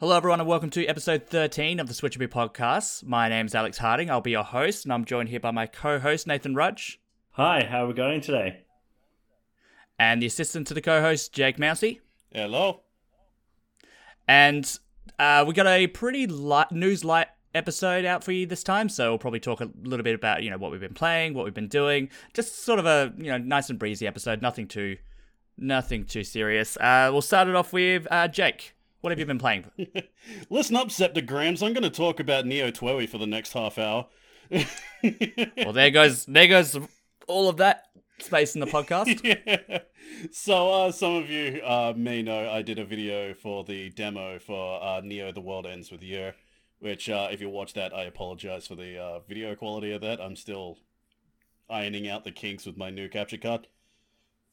Hello, everyone, and welcome to episode 13 of the Switcheroo podcast. My name's Alex Harding. I'll be your host, and I'm joined here by my co host, Nathan Rudge, Hi, how are we going today? and the assistant to the co host, Jake Mousey. Hello. And uh, we got a pretty light, news light episode out for you this time, so we'll probably talk a little bit about you know what we've been playing, what we've been doing. Just sort of a you know nice and breezy episode. Nothing too, nothing too serious. Uh, we'll start it off with uh, Jake. What have you been playing? Listen up, Septograms. I'm going to talk about Neo TWEWY for the next half hour. well, there goes there goes all of that space in the podcast. yeah. So, uh, some of you uh, may know I did a video for the demo for uh, Neo The World Ends With You, which, uh, if you watch that, I apologize for the uh, video quality of that. I'm still ironing out the kinks with my new capture card.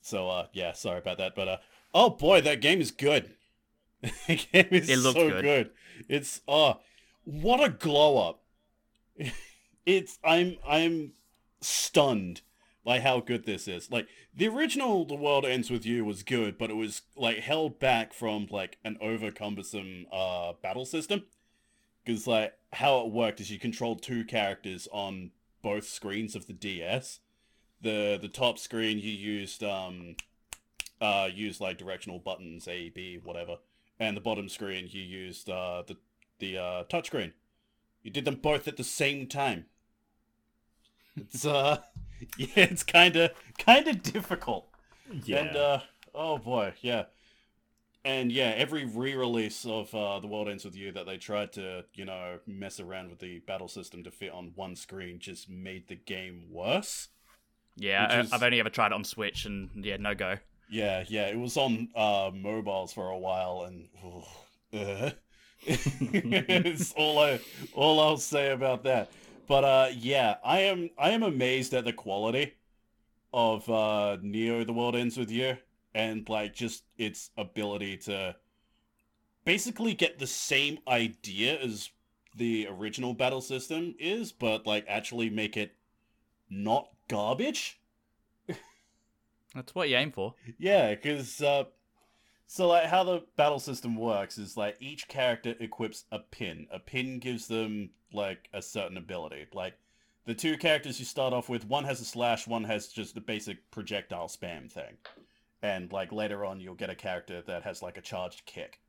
So, uh, yeah, sorry about that. But, uh, oh boy, that game is good. the game is It looks so good. good. It's, oh, what a glow up. it's, I'm, I'm stunned by how good this is. Like the original The World Ends With You was good, but it was like held back from like an over cumbersome uh battle system. Because like how it worked is you controlled two characters on both screens of the DS. The the top screen you used um uh used like directional buttons A, B, whatever. And the bottom screen you used uh the the uh touchscreen. You did them both at the same time. It's uh yeah, it's kind of kind of difficult. Yeah. And uh oh boy, yeah. And yeah, every re-release of uh, The World Ends With You that they tried to, you know, mess around with the battle system to fit on one screen just made the game worse. Yeah, I- is- I've only ever tried it on Switch, and yeah, no go. Yeah, yeah, it was on uh mobiles for a while and uh, it's all I all I'll say about that. But uh yeah, I am I am amazed at the quality of uh Neo The World Ends With You and like just its ability to basically get the same idea as the original battle system is, but like actually make it not garbage. That's what you aim for. Yeah, because uh, so like how the battle system works is like each character equips a pin. A pin gives them like a certain ability. Like the two characters you start off with, one has a slash, one has just the basic projectile spam thing. And like later on, you'll get a character that has like a charged kick.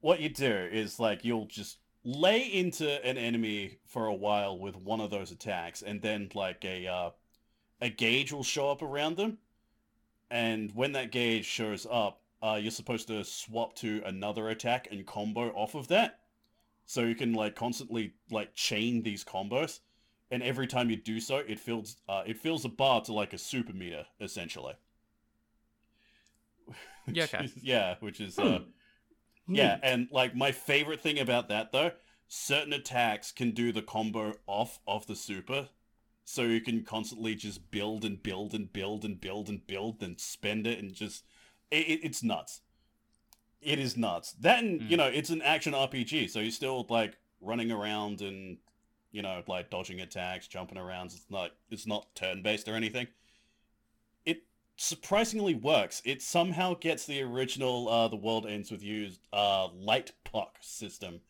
What you do is like you'll just lay into an enemy for a while with one of those attacks, and then like a uh, a gauge will show up around them and when that gauge shows up, uh, you're supposed to swap to another attack and combo off of that. So you can like constantly like chain these combos, and every time you do so, it fills uh, it fills a bar to like a super meter essentially. Yeah, okay. is- yeah, which is uh, yeah, and like my favorite thing about that though, certain attacks can do the combo off of the super. So you can constantly just build and build and build and build and build and spend it and just it, it, it's nuts. It is nuts. then and you Mm. know, it's an action RPG, so you're still like running around and you know, like dodging attacks, jumping around. It's not it's not turn based or anything. It surprisingly works. It somehow gets the original uh The World Ends With You uh light puck system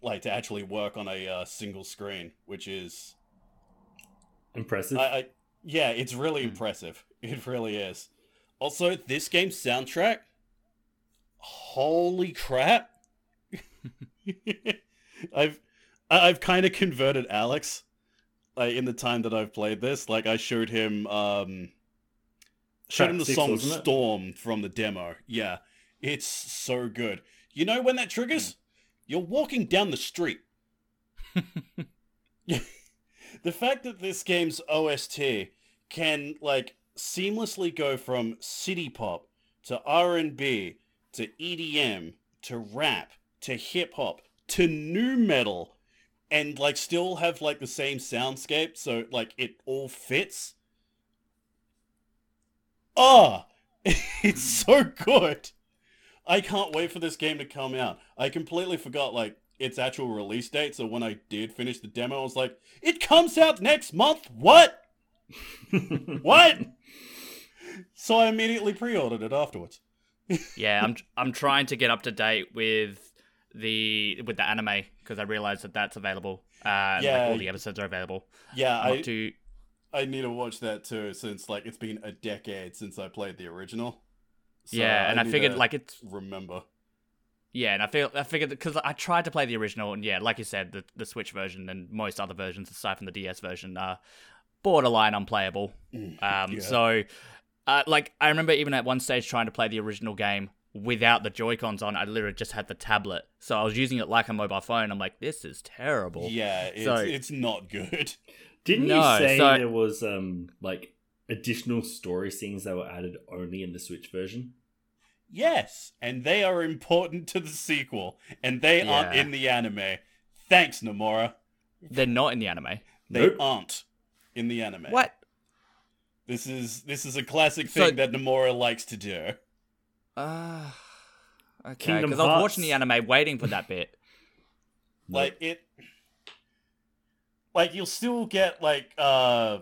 like to actually work on a uh, single screen, which is Impressive. I, I yeah, it's really Hmm. impressive. It really is. Also, this game's soundtrack, holy crap! I've I've kind of converted Alex, like in the time that I've played this. Like I showed him um, showed Track him the six, song wasn't it? "Storm" from the demo. Yeah, it's so good. You know when that triggers? You're walking down the street. the fact that this game's OST can like seamlessly go from city pop to R&B to EDM to rap to hip hop to new metal and like still have like the same soundscape so like it all fits. Ah, it's so good. I can't wait for this game to come out. I completely forgot like its actual release date, so when I did finish the demo, I was like, "It comes out next month." What? what? so I immediately pre-ordered it afterwards. yeah, I'm I'm trying to get up to date with the with the anime because I realized that that's available. Uh, Yeah. like all the episodes are available. Yeah, I to I need to watch that too since like it's been a decade since I played the original. So yeah, and I, figured like it's remember. Yeah, and I feel I figured because I tried to play the original, and yeah, like you said, the the Switch version and most other versions aside from the DS version are borderline unplayable. Mm, Um, yeah. so, uh, like, I remember even at one stage trying to play the original game without the Joy Cons on. I literally just had the tablet, so I was using it like a mobile phone. I'm like, this is terrible. Yeah, it's So- it's not good. Didn't No, you say so- there was um like additional story scenes that were added only in the Switch version? Yes, and they are important to the sequel, and they aren't in the anime. Thanks, Nomura. They're not in the anime. They Nope. aren't in the anime. What? This is this is a classic So- thing that Nomura likes to do. Uh, okay, because I was watching the anime, waiting for that bit. Like it like you'll still get like uh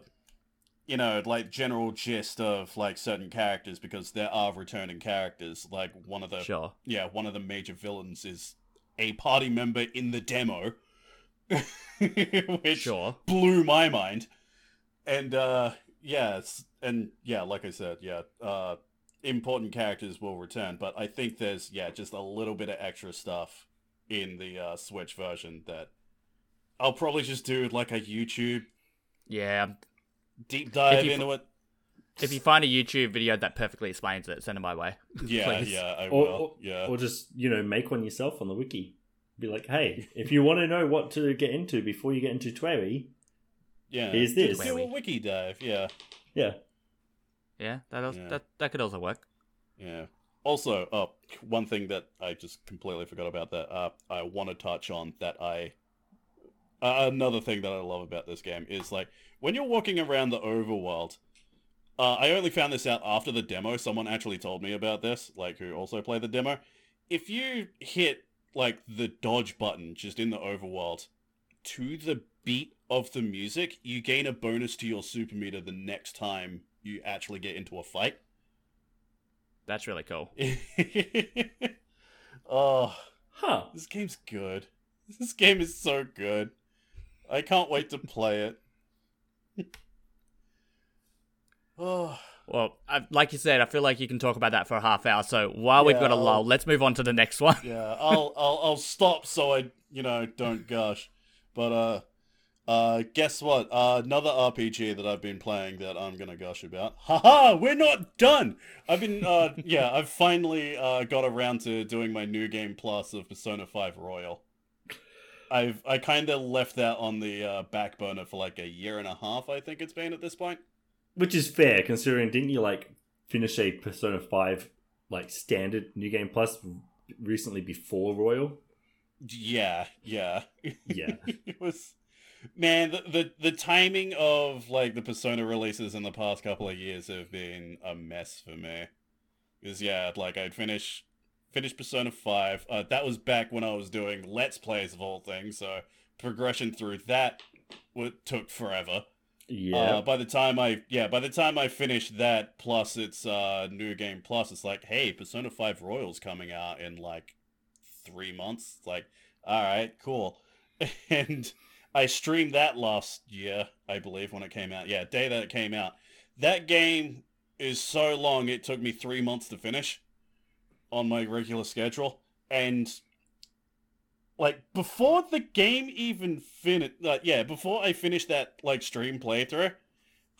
you know, like general gist of like certain characters because there are returning characters. Like one of the Sure. yeah, one of the major villains is a party member in the demo. which Sure. blew my mind. And uh yeah, it's, and yeah, like I said, yeah, uh important characters will return, but I think there's yeah, just a little bit of extra stuff in the uh Switch version that I'll probably just do like a YouTube Yeah. Deep dive you- into it. If you find a YouTube video that perfectly explains it, send it my way. Yeah, yeah, I Or, will. or, yeah. or just you know make one yourself on the wiki. Be like, hey, if you want to know what to get into before you get into Twerry, yeah. here's this. do a wiki dive, yeah. yeah, Yeah, that also, Yeah. that that could also work. Yeah. Also, uh, one thing that I just completely forgot about that uh, I want to touch on that I uh, another thing that I love about this game is like when you're walking around the overworld. Uh, I only found this out after the demo. Someone actually told me about this, like who also played the demo. If you hit like the dodge button just in the overworld to the beat of the music, you gain a bonus to your super meter the next time you actually get into a fight. That's really cool. oh, huh? this game's good. This game is so good. I can't wait to play it. oh, Well, I, like you said, I feel like you can talk about that for a half hour. So while we've got a lull, I'll- let's move on to the next one. yeah. I'll I'll I'll stop so I you know don't gush. But uh, uh, guess what? Uh, another RPG that I've been playing that I'm gonna gush about. Haha, we're not done. I've been uh, yeah, I've finally uh got around to doing my new game plus of Persona Five Royal. I've I kind of left that on the uh, back burner for like a year and a half. I think it's been at this point. Which is fair considering didn't you like finish a Persona Five like standard New Game Plus recently before Royal? Yeah, yeah, Yeah. it was. Man, the, the the timing of like the Persona releases in the past couple of years have been a mess for me. Because yeah, like I'd finish finish Persona Five. Uh, that was back when I was doing Let's Plays of all things, so progression through that would, took forever. Yeah. Uh, by the time I yeah, by the time I finished that, plus it's uh new game plus, it's like, hey, Persona Five Royals coming out in like three months. It's like, all right, cool. And I streamed that last year, I believe, when it came out. Yeah, day that it came out. That game is so long; it took me three months to finish on my regular schedule, and like before the game even finished uh, yeah before i finished that like stream playthrough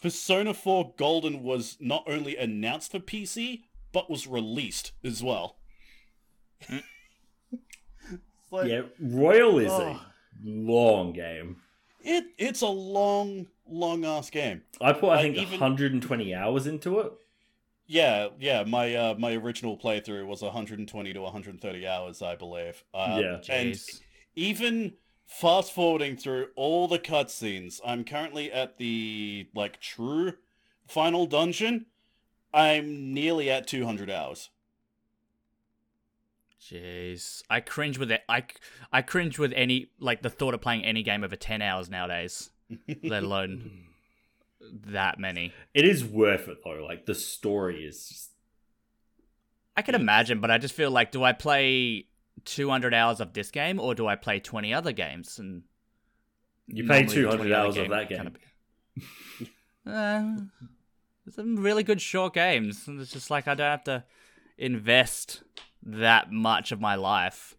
persona 4 golden was not only announced for pc but was released as well like, yeah, Royal is Oh. a long game. it it's a long long ass game I put I Like, think even- 120 hours into it. Yeah yeah my uh my original playthrough was 120 to 130 hours i believe uh, Yeah. and even fast forwarding through all the cutscenes, I'm currently at the like true final dungeon. I'm nearly at 200 hours. Jeez, I cringe with it. I, I cringe with any like the thought of playing any game over ten hours nowadays, let alone that many. It is worth it though. Like the story is just I can imagine, but I just feel like, do I play 200 hours of this game or do I play 20 other games? And You play 200 hours of that game. kind uh, some really good short games. It's just like I don't have to invest that much of my life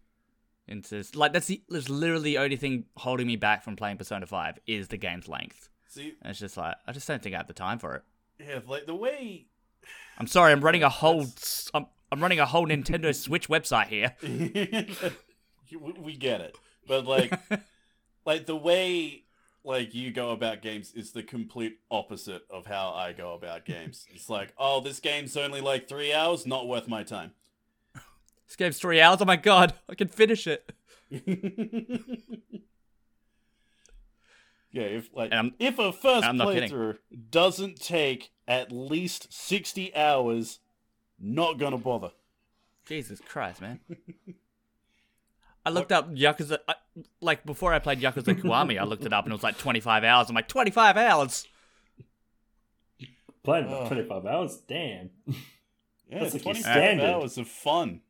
into like that's the that's literally the only thing holding me back from playing Persona 5 is the game's length. See, And it's just like I just don't think I have the time for it. yeah, like the way I'm sorry, I'm running a whole I'm, I'm running a whole Nintendo Switch website here. we we get it, but like, like the way like you go about games is the complete opposite of how I go about games. It's like, oh, this game's only like three hours, not worth my time. This game's three hours. Oh my god, I can finish it. yeah, if like And if a first I'm not kidding. playthrough doesn't take at least sixty hours, not gonna bother. Jesus Christ, man. I looked up Yakuza, I, like before I played Yakuza Kiwami, I looked it up and it was like 25 hours. I'm like, 25 hours? Playing about Ugh. 25 hours? Damn. Yeah, That's like 25 hours of fun.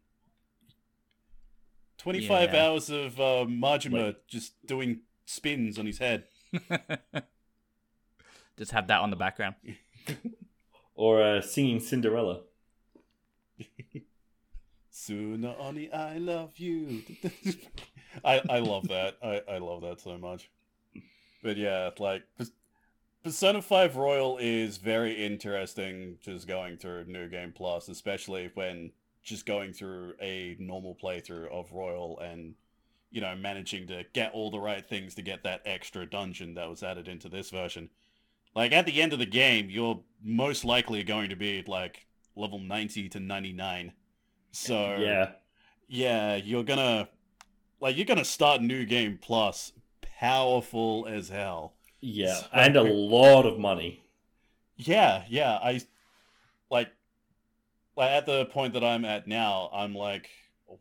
25 Yeah. hours of uh, Majima Like- just doing spins on his head. Just have that on the background. Or uh, singing Cinderella. Sooner Oni, I love you. I I love that. I, I love that so much. But yeah, like Pers- Persona 5 Royal is very interesting just going through New Game Plus, especially when just going through a normal playthrough of Royal and you know, managing to get all the right things to get that extra dungeon that was added into this version. Like at the end of the game, you're most likely going to be like level 90 to 99. So Yeah. yeah, you're gonna like you're gonna start a new game plus powerful as hell. Yeah. So- And a lot of money. Yeah, yeah. I like like at the point that I'm at now, I'm like,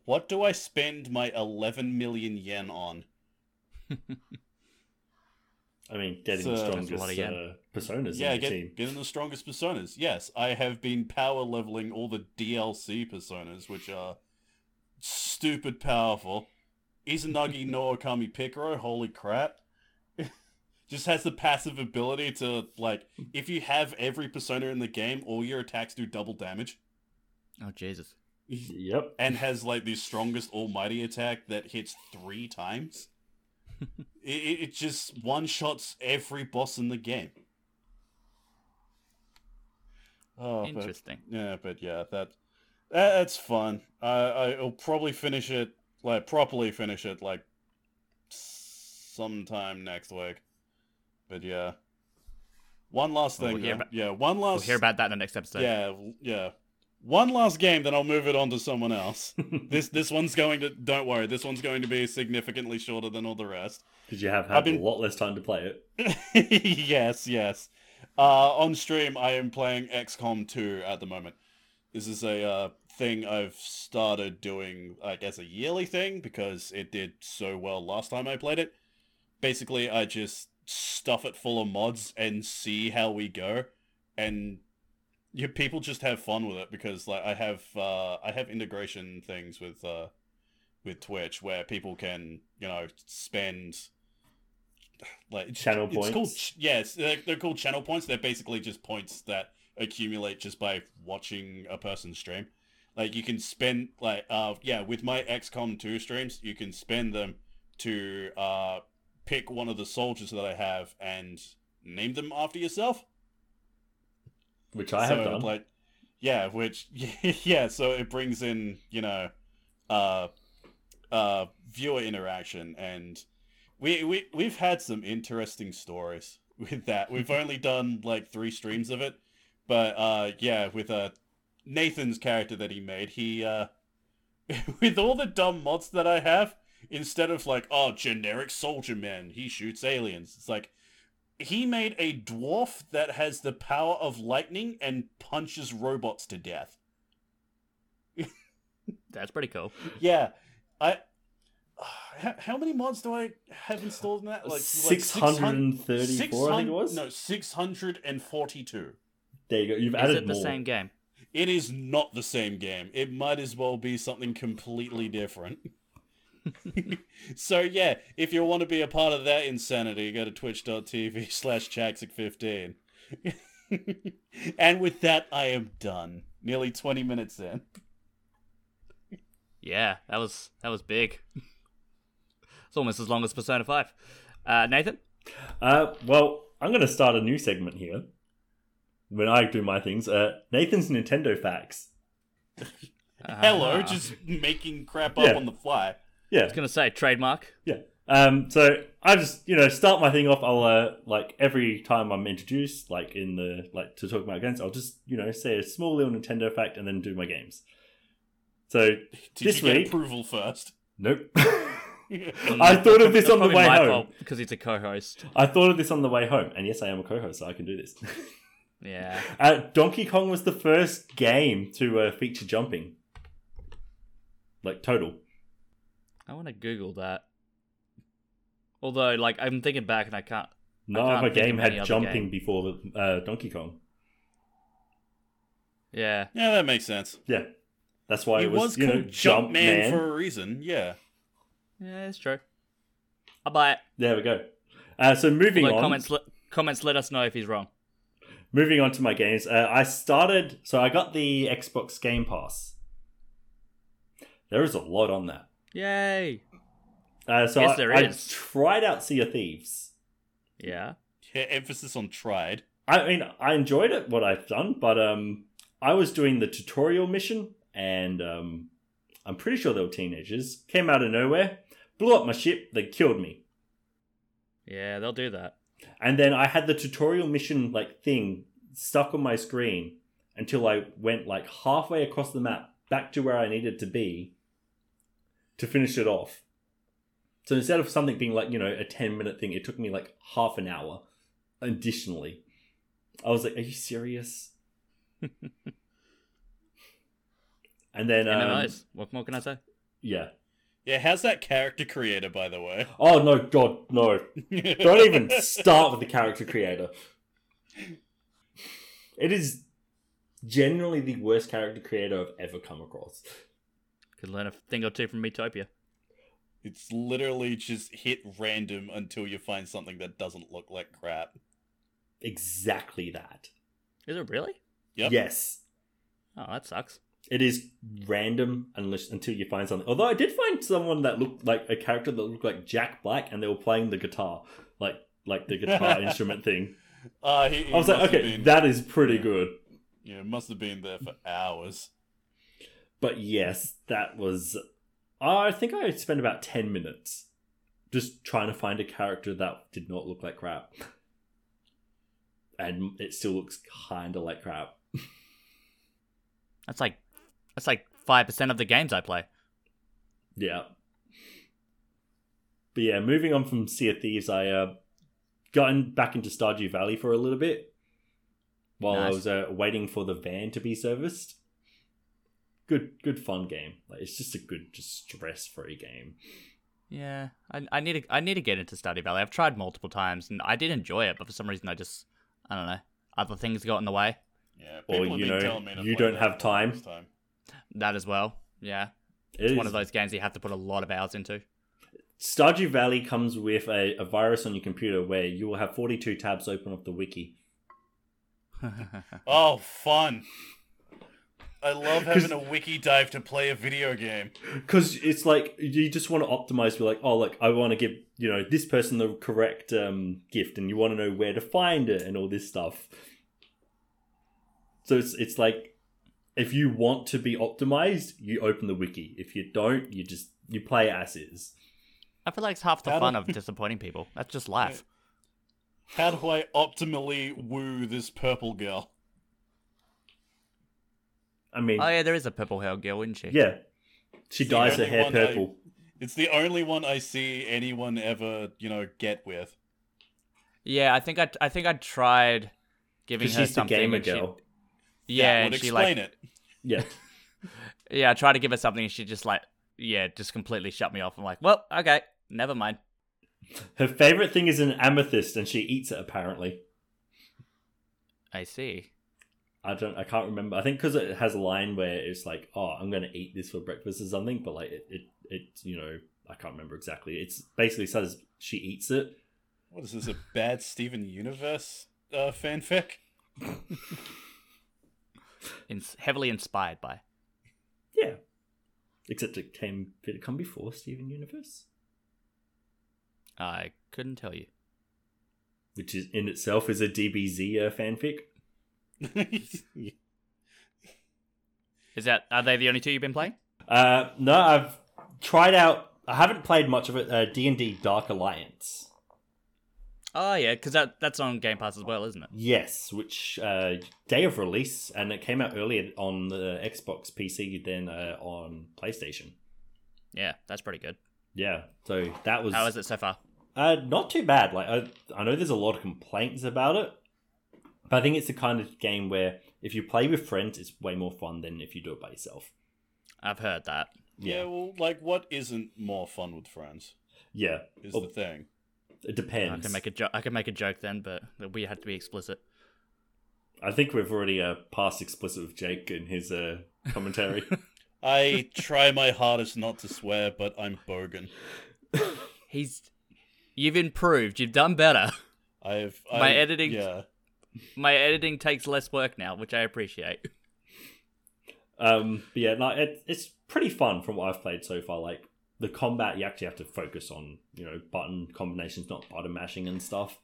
what do I spend my 11 million yen on? I mean, getting So- the That's a lot strongest uh, personas yeah, in your get, team. getting the strongest personas. Yes, I have been power leveling all the DLC personas, which are stupid powerful. Izanagi no Okami Picaro, holy crap. Just has the passive ability to, like, if you have every persona in the game, all your attacks do double damage. Oh, Jesus. Yep. And has, like, the strongest almighty attack that hits three times. it, it, it just one-shots every boss in the game. Oh, but- Interesting. yeah, but yeah, that, that that's fun. I I'll probably finish it like properly finish it like sometime next week. But yeah, one last thing. we'll about- yeah, one last. We'll hear about that in the next episode. yeah, yeah. One last game, then I'll move it on to someone else. this this one's going to. Don't worry, this one's going to be significantly shorter than all the rest. Did you have had been- a lot less time to play it? yes, yes. Uh, on stream, I am playing XCOM 2 at the moment. This is a uh, thing I've started doing, like, as a yearly thing because it did so well last time I played it. Basically, I just stuff it full of mods and see how we go, and yeah, people just have fun with it because, like, I have uh, I have integration things with uh, with Twitch where people can, you know, spend like Channel it's points? Called, yes, they're, they're called channel points. They're basically just points that accumulate just by watching a person stream. Like you can spend like uh yeah with my XCOM 2 streams, you can spend them to uh pick one of the soldiers that I have and name them after yourself. Which I have So, done. Like, yeah, which yeah, so it brings in you know, uh, uh, viewer interaction, and we we we've had some interesting stories with that. We've only done like three streams of it, but uh, yeah, with uh Nathan's character that he made, he uh, with all the dumb mods that I have, instead of like oh generic soldier man, he shoots aliens. It's like he made a dwarf that has the power of lightning and punches robots to death. That's pretty cool. Yeah, I. Uh, how, how many mods do I have installed in that? Like like 634, I think it was. No, six hundred and forty-two. There you go. You've Is added it the same game? It is not the same game. It might as well be something completely different. so yeah, if you want to be a part of that insanity, go to twitch.tv slash chaxic15. and with that, I am done. Nearly 20 minutes in. Yeah, that was that was big. it's almost as long as Persona Five. Uh, Nathan, Uh, well, I'm going to start a new segment here. When I do my things, uh, Nathan's Nintendo facts. Hello, Ah. just making crap Yeah. up on the fly. Yeah, I was gonna say trademark. yeah. Um, so I just you know start my thing off. I'll uh, like every time I'm introduced, like in the like to talk about games, I'll just you know say a small little Nintendo fact and then do my games. So Did This you get week- approval first? nope. I thought of this on the way my home. fault because he's a co-host. I thought of this on the way home, and yes, I am a co-host, so I can do this. Yeah. uh, Donkey Kong was the first game to uh, feature jumping, like total. I want to Google that. Although, like, I'm thinking back and I can't. No can't other game had jumping game. before uh, Donkey Kong. Yeah. Yeah, that makes sense. Yeah, that's why he it was, was you know called Jump Man. for a reason, yeah. Yeah, it's true. I'll buy it. There we go. Uh, so moving Although on, comments, le- comments let us know if he's wrong. moving on to my games. Uh, I started, so I got the Xbox Game Pass. There is a lot on that. Yay. Uh, so Yes, I, there I is. tried out Sea of Thieves. Yeah. yeah. Emphasis on tried. I mean, I enjoyed it, what I've done, but um, I was doing the tutorial mission, and um, I'm pretty sure they were teenagers. Came out of nowhere, blew up my ship, they killed me. Yeah, they'll do that. And then I had the tutorial mission like thing stuck on my screen until I went like halfway across the map back to where I needed to be to finish it off. So instead of something being like, you know, a 10 minute thing, it took me like half an hour additionally. I was like, are you serious? and then, um, What more can I say? yeah. Yeah, how's that character creator, by the way? Oh, no, God, no. Don't even start with the character creator. It is generally the worst character creator I've ever come across. Could learn a thing or two from Miitopia. It's literally just hit random until you find something that doesn't look like crap. Exactly that. Is it really? Yep. Yes. Oh, that sucks. It is random unless until you find something. Although I did find someone that looked like a character that looked like Jack Black and they were playing the guitar. Like like the guitar instrument thing. Uh, he, he I was like, okay, been- that is pretty good. yeah, must have been there for hours. But yes, that was. I think I spent about 10 minutes just trying to find a character that did not look like crap. And it still looks kind of like crap. That's like that's like five percent of the games I play. Yeah. But yeah, moving on from Sea of Thieves, I uh, got in, back into Stardew Valley for a little bit while I was uh, waiting for the van to be serviced. Good, good fun game. Like it's just a good, just stress-free game. Yeah, I, I need to I need to get into Stardew Valley. I've tried multiple times and I did enjoy it, but for some reason I just I don't know other things got in the way. Yeah, Or, people have you know, telling me you don't have time. time. That as well. Yeah, It it's is- one of those games you have to put a lot of hours into. Stardew Valley comes with a, a virus on your computer where you will have 42 tabs open of the wiki. Oh, fun! I love having a wiki dive to play a video game. Because it's like you just want to optimize. You're like, oh, look, I want to give you know this person the correct um, gift, and you want to know where to find it and all this stuff. So it's it's like if you want to be optimized, you open the wiki. If you don't, you just you play as is. I feel like it's half the How do- fun of disappointing people. That's just life. How do I optimally woo this purple girl? I mean, Oh yeah, there is a purple hair girl, isn't she? yeah, she the dyes her hair one I- purple. It's the only one I see anyone ever, you know, get with. Yeah, I think I I think I tried giving her she's the something. gamer and she- yeah, that and would she explain like it. Yeah. yeah, I tried to give her something and she just like yeah, just completely shut me off. I'm like, well, okay, never mind. Her favorite thing is an amethyst, and she eats it. Apparently, I see. I don't. I can't remember. I think because it has a line where it's like, "Oh, I'm going to eat this for breakfast or something," but like it, it, it, you know, I can't remember exactly. It's basically says she eats it. What is this? A bad Steven Universe uh, fanfic? In- heavily inspired by. Yeah. Except it came did it come before Steven Universe? I couldn't tell you. Which is in itself is a DBZ uh, fanfic. Is that are they the only two you've been playing? Uh, no, I've tried out. I haven't played much of it. Uh, D and D Dark Alliance. Oh yeah, because that that's on Game Pass as well, isn't it? Yes, which uh, day of release, and it came out earlier on the Xbox PC than uh, on PlayStation. Yeah, that's pretty good. Yeah, so that was How is it so far? uh, not too bad. Like I, I know there's a lot of complaints about it, but I think it's the kind of game where if you play with friends, it's way more fun than if you do it by yourself. I've heard that. yeah, well, like, what isn't more fun with friends? Yeah, Is Oh, the thing. it depends. I can make a joke. I can make a joke then, but we had to be explicit. I think we've already uh, passed explicit with Jake in his uh, commentary. I try my hardest not to swear, but I'm bogan. He's you've improved. You've done better. I've My editing- Yeah, My editing takes less work now, which I appreciate. Um, but yeah, no, it, it's pretty fun from what I've played so far. Like the combat, you actually have to focus on you know button combinations, not button mashing and stuff.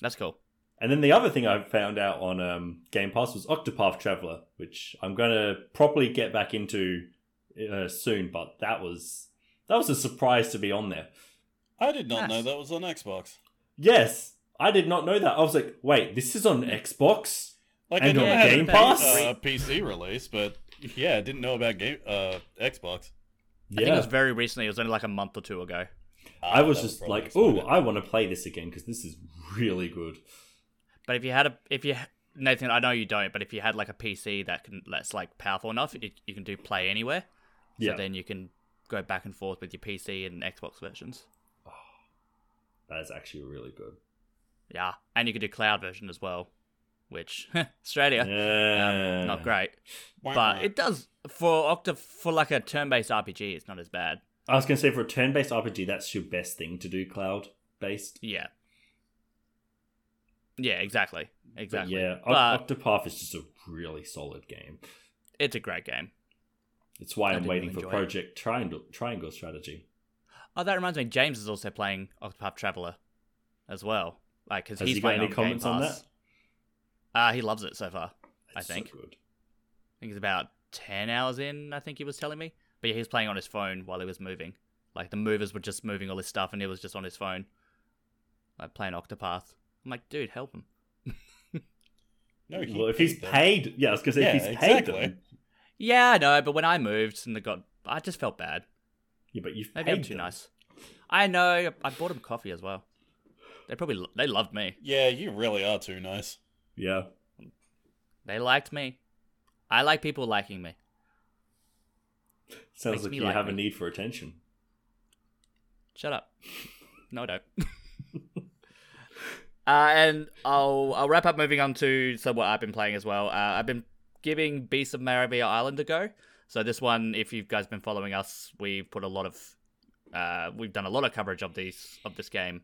That's cool. And then the other thing I found out on um, Game Pass was Octopath Traveler, which I'm going to properly get back into uh, soon. But that was that was a surprise to be on there. I did not know that was on Xbox. Yes, I did not know that. I was like, wait, this is on Xbox. Like And I on it had Game a Pass? uh, PC release, but yeah, I didn't know about game uh, Xbox. I think it was very recently. It was only like a month or two ago. I was Ah, just probably like, explain oh, it. I want to play this again because this is really good. But if you had a, if you Nathan, I know you don't, but if you had like a PC that can that's like powerful enough, it, you can do play anywhere. Yeah. So then you can go back and forth with your PC and Xbox versions. That is actually really good. Yeah, and you can do cloud version as well, which Australia, Yeah. um, not great, Wah, but wah. it does for Octa for like a turn-based RPG. It's not as bad. I was going to say for a turn-based RPG, that's your best thing to do cloud-based. Yeah. Yeah, exactly, But exactly. yeah, but Octopath is just a really solid game. it's a great game. It's why I I'm waiting really for enjoy it. Project Triangle Triangle Strategy. Oh, that reminds me. James is also playing Octopath Traveler as well. Like, because Has he's he got playing any on comments on Pass. Uh, he loves it so far. I It's so think. good. I think he's about ten hours in. I think he was telling me. But yeah, he was playing on his phone while he was moving. Like the movers were just moving all his stuff, and he was just on his phone, like playing Octopath. I'm like, dude, help him. no, he Well, if he's paid them. paid, yeah, I was going to say Yeah, if he's paid them. Yeah, I know. But when I moved and they got, I just felt bad. Yeah, but you've Maybe I'm too them. nice. I know. I bought him coffee as well. They probably they loved me. Yeah, you really are too nice. Yeah. They liked me. I like people liking me. Sounds Makes like you like have a need for attention. Shut up. No, I don't. uh, and I'll I'll wrap up moving on to so what I've been playing as well. Uh, I've been giving Beasts of Maravilla Island a go. So this one, if you guys been following us, we've put a lot of uh, we've done a lot of coverage of these of this game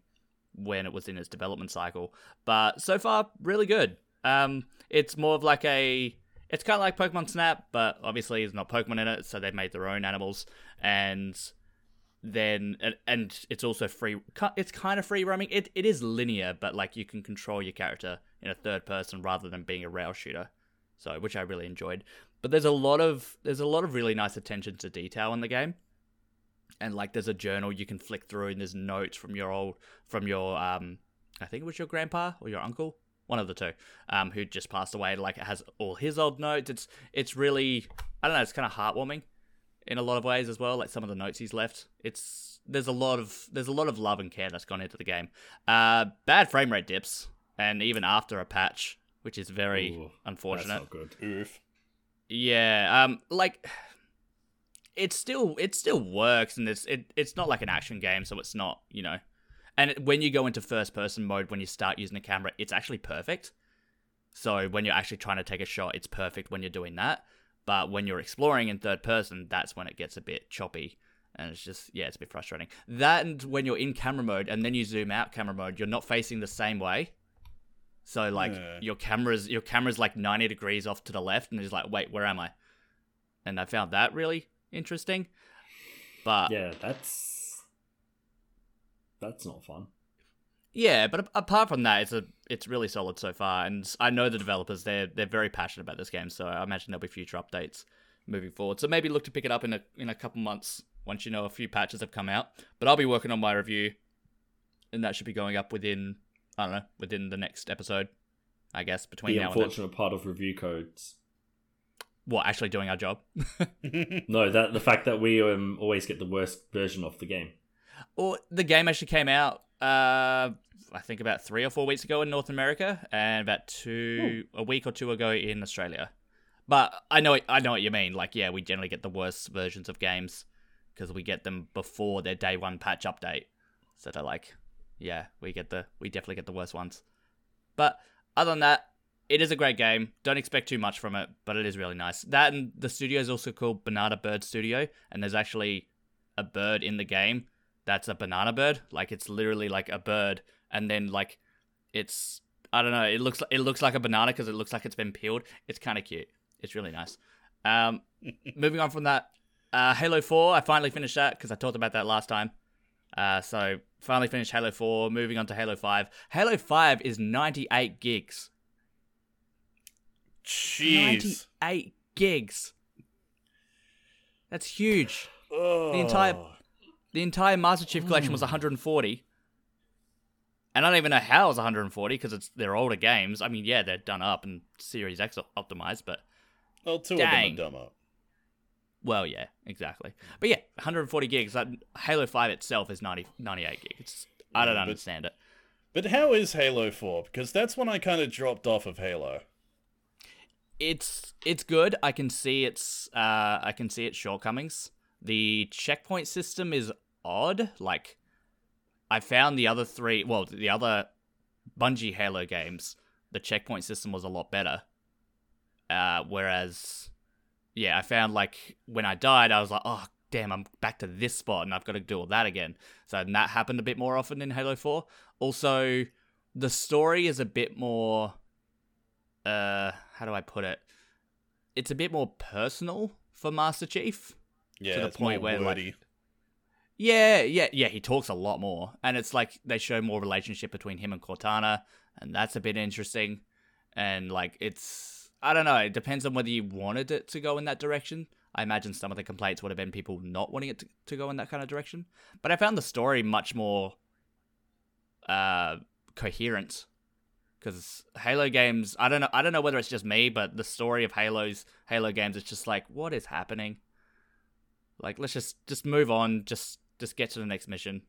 when it was in its development cycle. But so far, really good. Um, it's more of like a it's kind of like Pokemon Snap, but obviously there's not Pokemon in it, so they've made their own animals. And then and, it's also free it's kind of free roaming. It, it is linear but like you can control your character in a third person rather than being a rail shooter. So which i really enjoyed. But there's a lot of there's a lot of really nice attention to detail in the game and like there's a journal you can flick through and there's notes from your old from your um i think it was your grandpa or your uncle one of the two um who just passed away like it has all his old notes it's it's really i don't know it's kind of heartwarming in a lot of ways as well. Like some of the notes he's left, it's there's a lot of there's a lot of love and care that's gone into the game. Uh, bad frame rate dips, and even after a patch, which is very Ooh, That's unfortunate. not good. Oof. Yeah, um, like it still it still works, and it's it it's not like an action game, so it's not you know. And it, when you go into first person mode, when you start using the camera, it's actually perfect. So when you're actually trying to take a shot, it's perfect when you're doing that. But when you're exploring in third person, that's when it gets a bit choppy. and it's just yeah, it's a bit frustrating. That and when you're in camera mode and then you zoom out camera mode, you're not facing the same way. So like Yeah. your camera's your camera's like 90 degrees off to the left, and it's like, wait, where am I? And I found that really interesting. But yeah, that's that's not fun. Yeah, but a- apart from that, it's a it's really solid so far, and I know the developers they're they're very passionate about this game, so I imagine there'll be future updates moving forward. So maybe look to pick it up in a in a couple months once you know a few patches have come out. But I'll be working on my review, and that should be going up within I don't know within the next episode, I guess between The now and then. unfortunate part of review codes. What actually doing our job? No, that the fact that we um, always get the worst version of the game. Well, the game actually came out, uh, I think about three or four weeks ago in North America, and about two a week or two ago in Australia. But I know I know what you mean. Like, yeah, we generally get the worst versions of games because we get them before their day one patch update. So they're like, yeah, we get the we definitely get the worst ones. But other than that, it is a great game. Don't expect too much from it, but it is really nice. That and the studio is also called Banana Bird Studio, and there's actually a bird in the game that's a banana bird. Like it's literally like a bird, and then like it's I don't know. It looks it looks like a banana because it looks like it's been peeled. It's kind of cute. It's really nice. Um, moving on from that, uh, Halo Four. I finally finished that because I talked about that last time. Uh, so finally finished Halo Four. Moving on to Halo Five. Halo Five is ninety eight gigs. Jeez. 98 gigs. That's huge. The entire- The entire Master Chief collection was hmm. 140. And I don't even know how it was 140 because it's they're older games. I mean, yeah, they're done up and Series X optimized, but Well, two Dang. of them are dumber. well, yeah, exactly. But yeah, 140 gigs. That Halo 5 itself is 90, 98 gigs. It's, I don't Yeah, but- understand it. But how is Halo 4? Because that's when I kind of dropped off of Halo. It's it's good. I can see its uh I can see its shortcomings. The checkpoint system is odd. Like I found the other three, well, the other Bungie Halo games, the checkpoint system was a lot better. Uh whereas yeah, I found like when I died, I was like, "Oh, damn, I'm back to this spot and I've got to do all that again." So that happened a bit more often in Halo 4. Also, the story is a bit more uh how do I put it? It's a bit more personal for Master Chief. Yeah, to the point where, like. Yeah, yeah, yeah, he talks a lot more. And it's like they show more relationship between him and Cortana, and that's a bit interesting. And like it's I don't know, it depends on whether you wanted it to go in that direction. I imagine some of the complaints would have been people not wanting it to, to go in that kind of direction. But I found the story much more uh coherent because Halo games, I don't know, I don't know whether it's just me, but the story of Halo's Halo games is just like, what is happening? Like, let's just just move on, just just get to the next mission.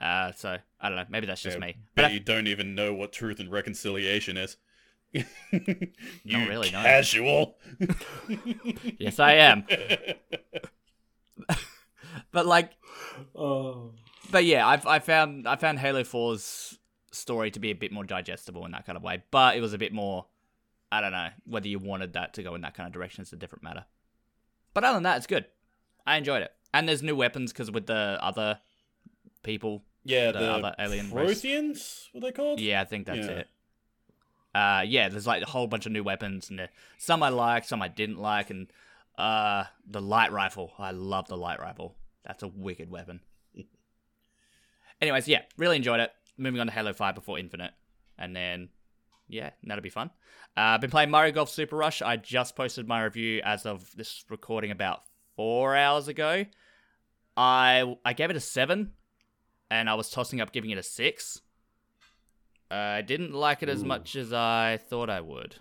Uh, so I don't know, maybe that's just Yeah, me. Bet But I- you don't even know what truth and reconciliation is. you really, no. casual. yes, I am. But like, Oh, but yeah, I've I found I found Halo 4's story to be a bit more digestible in that kind of way, but it was a bit more. I don't know whether you wanted that to go in that kind of direction. It's a different matter. But other than that, it's good. I enjoyed it, and there's new weapons because with the other people. yeah, The the, other alien race. Protheans? What are they called? Yeah, I think that's Yeah. it. Uh, yeah, there's like a whole bunch of new weapons, and some I like, some I didn't like, and uh, the light rifle. I love the light rifle. That's a wicked weapon. Anyways, yeah, really enjoyed it. Moving on to Halo 5 before Infinite, and then yeah, that'll be fun. Uh, I've been playing Mario Golf Super Rush. I just posted my review as of this recording about four hours ago. I I gave it a seven, and I was tossing up giving it a six. I didn't like it as Ooh. much as I thought I would.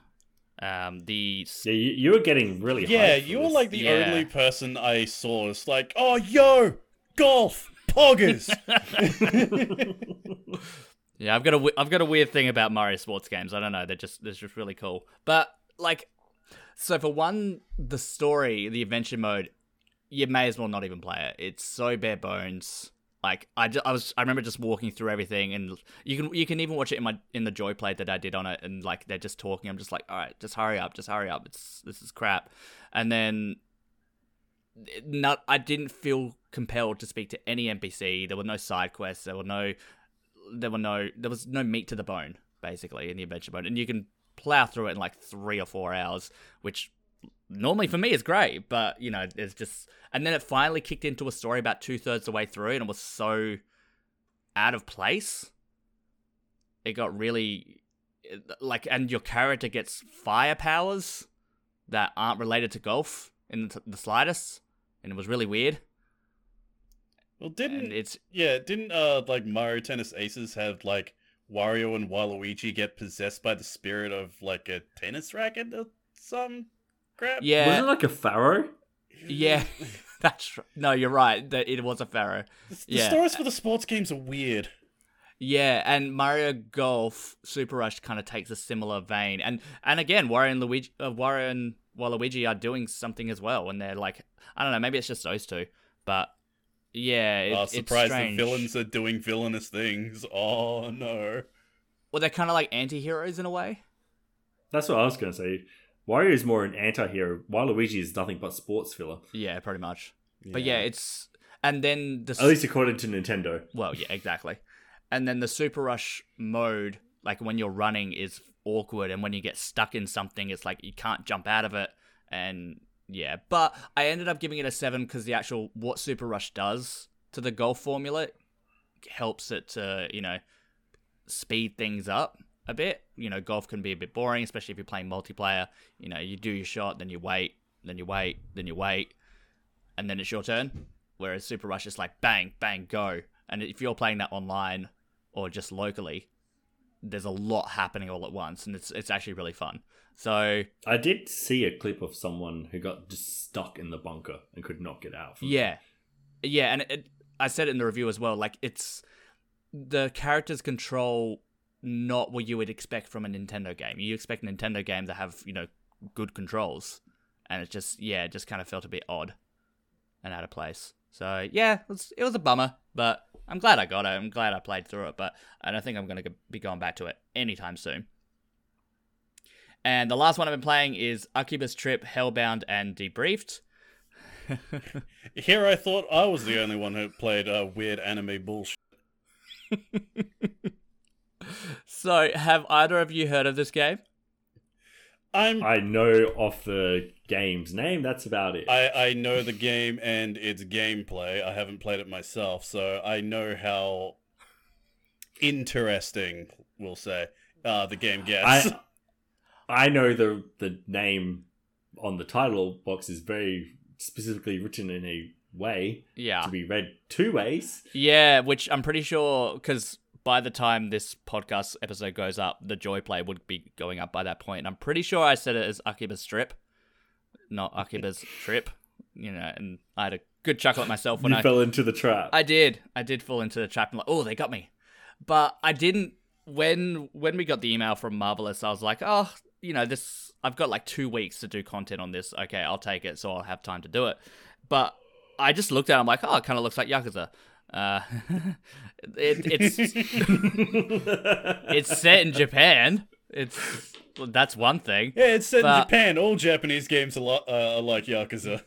Um, the yeah, you, you were getting really. Yeah, you were like the Yeah. only person I saw. It's like, oh, yo, golf, poggers. Yeah, I've got a I've got a weird thing about Mario sports games. I don't know, they're just they're just really cool. But like, so for one, the story, the adventure mode, you may as well not even play it. It's so bare bones. Like I, ju- I was I remember just walking through everything, and you can you can even watch it in my in the joy play that I did on it, and like they're just talking. I'm just like, all right, just hurry up, just hurry up. It's this is crap. And then not I didn't feel compelled to speak to any NPC. There were no side quests. There were no, there were no, there was no meat to the bone basically in the adventure mode, and you can plow through it in like three or four hours, which normally for me is great, but you know, it's just and then it finally kicked into a story about two thirds the way through and it was so out of place. It got really like and your character gets fire powers that aren't related to golf in the, the slightest and it was really weird Well, didn't it's yeah, didn't uh like Mario Tennis Aces have like Wario and Waluigi get possessed by the spirit of like a tennis racket or some crap? yeah Wasn't it like a pharaoh? yeah that's r- no you're right that it was a pharaoh The, the yeah. stories for the sports games are weird. Yeah, and Mario Golf Super Rush kind of takes a similar vein, and and again, Wario and Luigi, uh, Wario and Waluigi are doing something as well, and they're like, I don't know, maybe it's just those two, but yeah, it, oh, it's surprised the villains are doing villainous things. Oh no. Well, they're kind of like anti-heroes in a way. That's what I was going to say. Wario is more an anti-hero, while Luigi is nothing but sports filler. Yeah, pretty much. Yeah. But yeah, it's and then the At least according to Nintendo. Well, yeah, exactly. And then the Super Rush mode, like when you're running, is awkward, and when you get stuck in something, it's like you can't jump out of it. And yeah, but I ended up giving it a seven because the actual what Super Rush does to the golf formula helps it to you know speed things up a bit. You know, golf can be a bit boring, especially if you're playing multiplayer. You know, you do your shot, then you wait, then you wait, then you wait, and then it's your turn. Whereas Super Rush is like bang, bang, go. And if you're playing that online or just locally, there's a lot happening all at once, and it's it's actually really fun. So I did see a clip of someone who got just stuck in the bunker and could not get out. From yeah, yeah, and it, I said it in the review as well. Like it's the characters control not what you would expect from a Nintendo game. You expect a Nintendo game to have you know good controls, and it just yeah, it just kind of felt a bit odd and out of place. So yeah, it was, it was a bummer, but I'm glad I got it. I'm glad I played through it, but I don't think I'm going to be going back to it anytime soon. And the last one I've been playing is Akiba's Trip, Hellbound, and Debriefed. Here I thought I was the only one who played uh, weird anime bullshit. So, have either of you heard of this game? I'm I know off the game's name. That's about it. I, I know the game and its gameplay. I haven't played it myself, so I know how interesting, we'll say, uh, the game gets. I I know the the name on the title box is very specifically written in a way Yeah. to be read two ways. Yeah, which I'm pretty sure, because by the time this podcast episode goes up, the Joy Play would be going up by that point. And I'm pretty sure I said it as Akiba's Strip, not Akiba's Trip. You know, and I had a good chuckle at myself when you I fell into the trap. I did. I did fall into the trap and like, oh, they got me. But I didn't when when we got the email from Marvelous, I was like, oh, you know, this I've got like two weeks to do content on this. Okay, I'll take it, so I'll have time to do it. But I just looked at it, I'm like, oh, it kind of looks like Yakuza. Uh, it, it's it's set in Japan. It's well, that's one thing. yeah, it's set in Japan. All Japanese games are, lo- uh, are like Yakuza.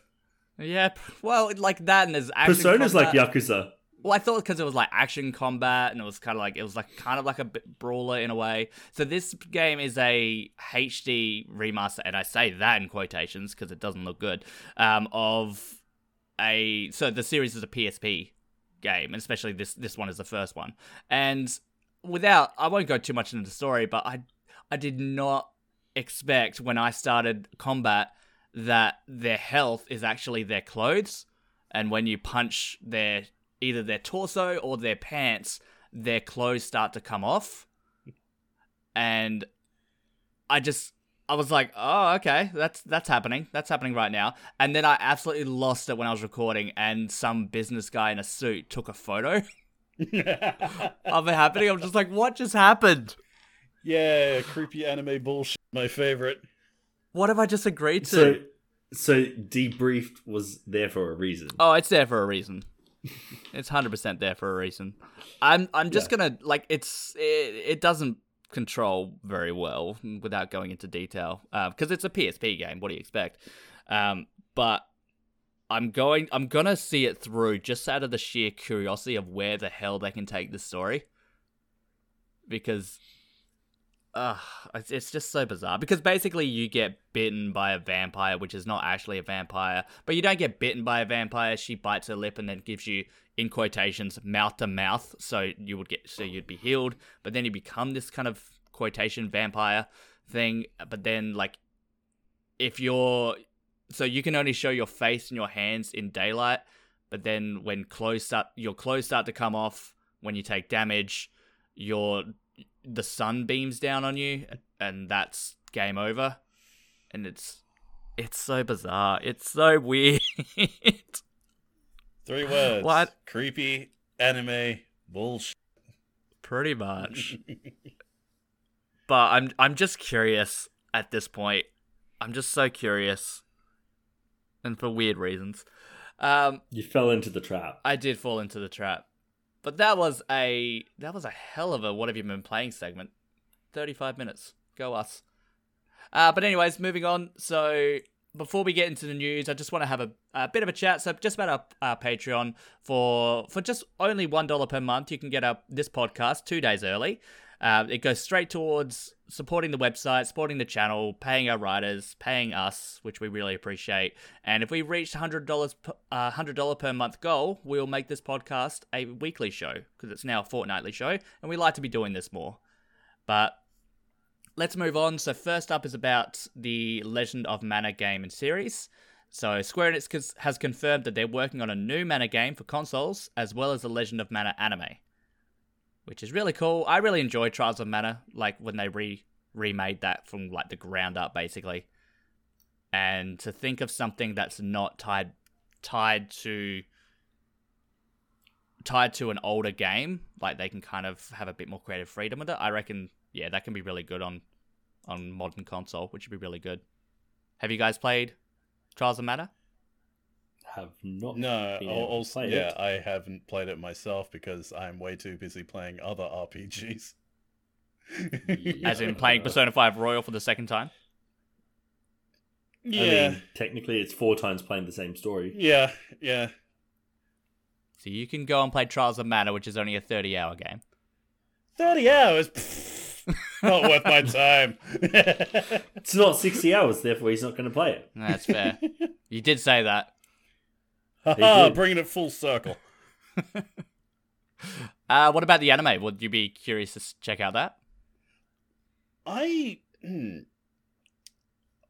Yeah, well, like that, and there's action Persona's like combat. Yakuza. Well, I thought because it was like action combat and it was kind of like it was like kind of like a brawler in a way. So this game is a HD remaster, and I say that in quotations because it doesn't look good. Um, of a so the series is a PSP game, and especially this this one is the first one. And without, I won't go too much into the story, but I I did not expect when I started combat that their health is actually their clothes, and when you punch their either their torso or their pants, their clothes start to come off. And I just I was like, "Oh, okay. That's that's happening. That's happening right now." And then I absolutely lost it when I was recording and some business guy in a suit took a photo of it happening. I'm just like, "What just happened? yeah, creepy anime bullshit. My favorite. What have I just agreed to?" So so debriefed was there for a reason. Oh, it's there for a reason. It's hundred percent there for a reason. I'm I'm just gonna like it's it, it doesn't control very well without going into detail because it's a PSP game. What do you expect? Um, but I'm going. I'm gonna see it through just out of the sheer curiosity of where the hell they can take this story. Because, it's, it's just so bizarre. Because basically, you get bitten by a vampire, which is not actually a vampire, but you don't get bitten by a vampire. She bites her lip and then gives you, in quotations, mouth to mouth. So you would get, so you'd be healed. But then you become this kind of quotation vampire thing. But then, like, if you're so you can only show your face and your hands in daylight, but then when clothes start your clothes start to come off when you take damage, your the sun beams down on you and that's game over. And it's it's so bizarre. It's so weird. Three words. What? Creepy anime bullshit. Pretty much. but I'm I'm just curious at this point. I'm just so curious. And for weird reasons. Um You fell into the trap. I did fall into the trap. But that was a that was a hell of a what have you been playing segment. 35 minutes. Go us. Uh, but anyways, moving on. So before we get into the news, I just want to have a, a bit of a chat. So just about our, our Patreon for for just only one dollar per month, you can get up this podcast two days early. Uh, it goes straight towards supporting the website, supporting the channel, paying our writers, paying us, which we really appreciate. And if we reach hundred dollars, uh, hundred dollar per month goal, we'll make this podcast a weekly show because it's now a fortnightly show, and we like to be doing this more. But let's move on. So first up is about the Legend of Mana game and series. So Square Enix has confirmed that they're working on a new Mana game for consoles, as well as the Legend of Mana anime, which is really cool. I really enjoy Trials of Mana, like when they re remade that from like the ground up, basically. And to think of something that's not tied tied to tied to an older game, like they can kind of have a bit more creative freedom with it. I reckon, yeah, that can be really good on on modern console, which would be really good. Have you guys played Trials of Mana? Have not. No, been al- able to also, play yeah, it. I haven't played it myself because I'm way too busy playing other RPGs. As in playing Persona 5 Royal for the second time? yeah, I mean, technically, it's four times playing the same story. yeah, yeah. So you can go and play Trials of Mana, which is only a 30 hour game. Thirty hours. Not worth my time. It's not 60 hours, therefore, he's not going to play it. That's fair. you did say that. Haha, bringing it full circle. Uh, what about the anime? Would you be curious to check out that? I hmm.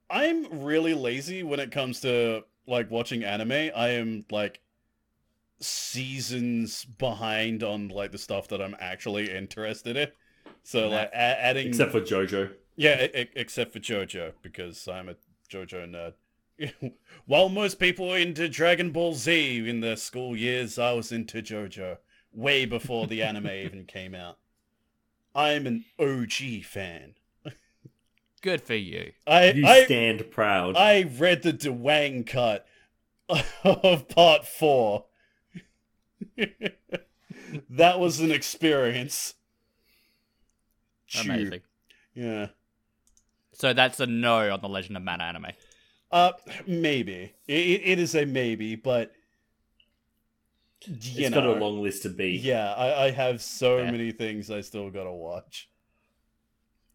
I'm really lazy when it comes to like watching anime. I am like seasons behind on like the stuff that I'm actually interested in. So Yeah. like a- adding Except for JoJo. yeah, e- except for JoJo because I'm a JoJo nerd. While most people were into Dragon Ball Z in their school years, I was into JoJo way before the anime even came out. I'm an OG fan. Good for you. I You I, stand proud. I read the Dwang cut of part four. that was an experience. Shoot. Amazing. Yeah. So that's a no on the Legend of Mana anime. Uh, maybe it, it it is a maybe, but you it's know, got a long list to be. yeah, I, I have so Fair. many things I still gotta watch.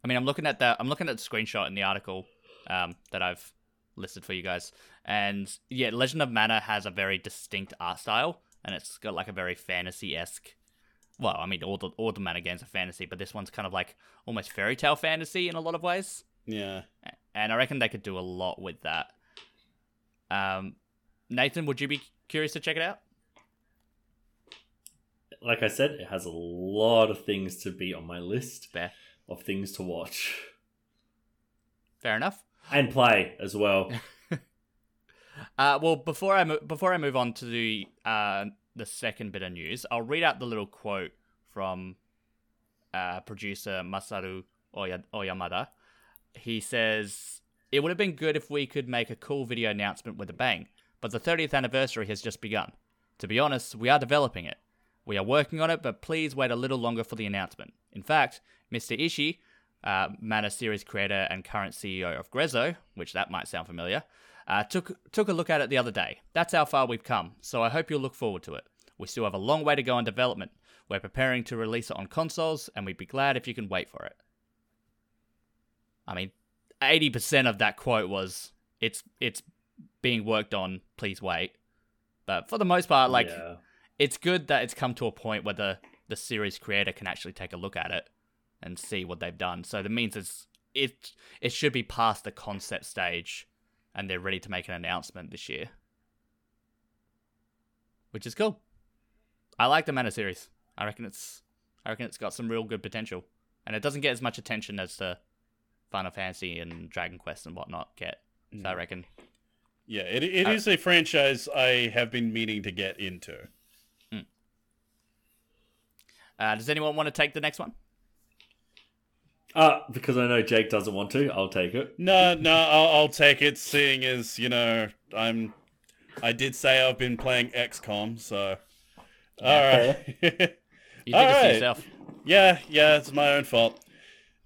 I mean, I'm looking at the I'm looking at the screenshot in the article um, that I've listed for you guys, and yeah, Legend of Mana has a very distinct art style, and it's got like a very fantasy esque. Well, I mean, all the all the Mana games are fantasy, but this one's kind of like almost fairy tale fantasy in a lot of ways, Yeah, and I reckon they could do a lot with that. Um, Nathan, would you be curious to check it out? Like I said, it has a lot of things to be on my list Fair, of things to watch fair enough. and play as well. Uh, well, before I mo- before I move on to the uh, the second bit of news, I'll read out the little quote from uh, producer Masaru Oya- Oyamada. He says, "It would have been good if we could make a cool video announcement with a bang, but the 30th anniversary has just begun. To be honest, we are developing it. We are working on it, but please wait a little longer for the announcement. In fact, Mr. Ishii, uh, Mana series creator and current CEO of Grezzo, which that might sound familiar, Uh, took took a look at it the other day. That's how far we've come. So I hope you'll look forward to it. We still have a long way to go in development. We're preparing to release it on consoles, and we'd be glad if you can wait for it. I mean, eighty percent of that quote was it's it's being worked on. Please wait. But for the most part, like yeah. it's good that it's come to a point where the the series creator can actually take a look at it and see what they've done. So that means it's it it should be past the concept stage, and they're ready to make an announcement this year, which is cool. I like the Mana series. I reckon it's I reckon it's got some real good potential, and it doesn't get as much attention as the Final Fantasy and Dragon Quest and whatnot get. So I reckon Yeah, it, it Uh, is a franchise I have been meaning to get into. Uh, does anyone want to take the next one? Uh, because I know Jake doesn't want to, I'll take it. No, no, I'll, I'll take it. Seeing as you know, I'm, I did say I've been playing XCOM, so. All right. You did it Alright. to yourself. yeah, yeah, it's my own fault.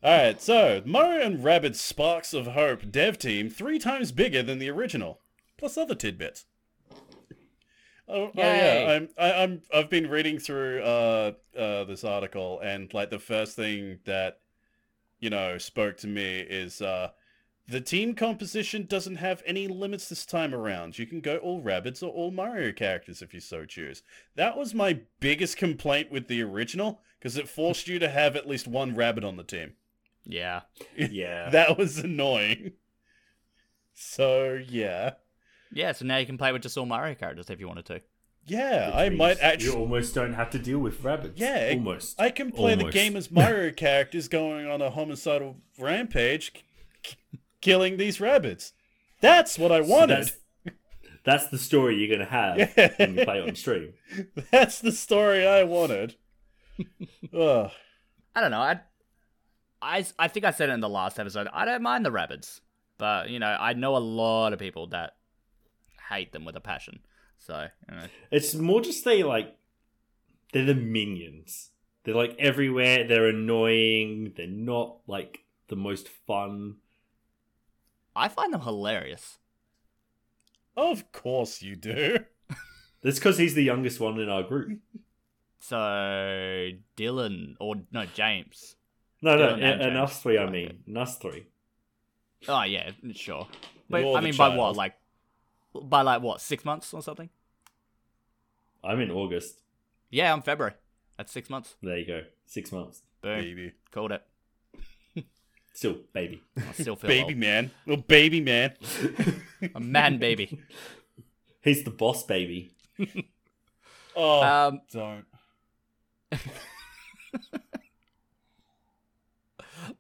All right, so Mario and Rabbids Sparks of Hope dev team three times bigger than the original, plus other tidbits. Oh, oh yeah, I'm I, I'm I've been reading through uh uh this article and like the first thing that you know spoke to me is uh the team composition doesn't have any limits this time around. You can go all rabbits or all Mario characters if you so choose. That was my biggest complaint with the original because it forced you to have at least one rabbit on the team. Yeah. Yeah. That was annoying. So yeah, Yeah, so now you can play with just all Mario characters if you wanted to. yeah, Which I might actually. You almost don't have to deal with rabbits. Yeah, almost. I can play the game as Mario characters going on a homicidal rampage, k- k- killing these rabbits. That's what I So wanted. that's, that's the story you're gonna have Yeah. when you play it on stream. That's the story I wanted. Ugh. I don't know. I, I, I think I said it in the last episode. I don't mind the rabbits, but you know, I know a lot of people that hate them with a passion. So you know, It's more just they like they're the minions. They're like everywhere. They're annoying. They're not like the most fun. I find them hilarious. Of course you do. That's because he's the youngest one in our group. So Dylan or no James. No, no, Dylan and and, and us three. I Okay. mean, and us three. Oh yeah, sure. But You're I the mean, by what? Like, by like what? Six months or something? I'm in August. Yeah, I'm February. That's six months. There you go. Six months. Boom. Baby. Called it. Still, baby. I still feel Baby man. Little baby man. a man baby. he's the boss, baby. Oh, Um, don't.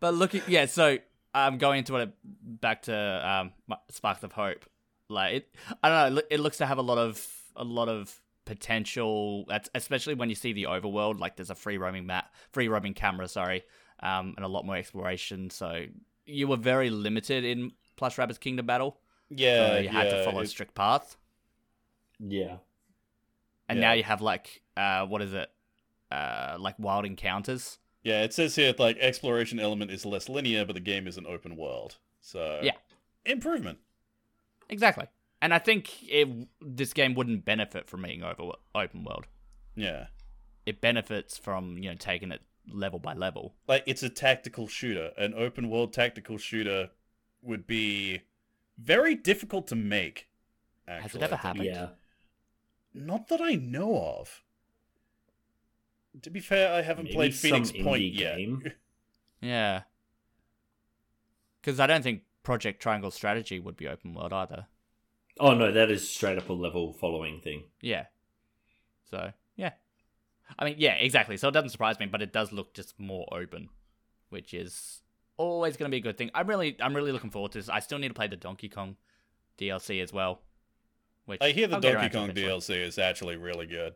But looking, yeah. So I'm um, going into it back to um, Sparks of Hope. Like it, I don't know. it looks to have a lot of a lot of potential. That's especially when you see the overworld. Like there's a free roaming map, free roaming camera. Sorry, um, and a lot more exploration. So you were very limited in Plus Rabbids Kingdom Battle. Yeah, so you had yeah, to follow a strict path. Yeah. And Yeah. now you have like uh, what is it? Uh, like wild encounters. Yeah, it says here like exploration element is less linear, but the game is an open world. So Yeah. improvement. Exactly. And I think it, this game wouldn't benefit from being over open world. Yeah, It benefits from you know taking it level by level. like it's a tactical shooter. An open world tactical shooter would be very difficult to make. Actually. Has it ever happened? Yeah. Not that I know of. To be fair, I haven't Maybe played Phoenix Point indie yet. game. Yeah. Because I don't think Project Triangle Strategy would be open world either. Oh no, that is straight up a level following thing. Yeah. So yeah. I mean, yeah, exactly. So it doesn't surprise me, but it does look just more open, which is always going to be a good thing. I'm really, I'm really looking forward to this. I still need to play the Donkey Kong DLC as well. Which I hear the I'll Donkey Kong. DLC is actually really good.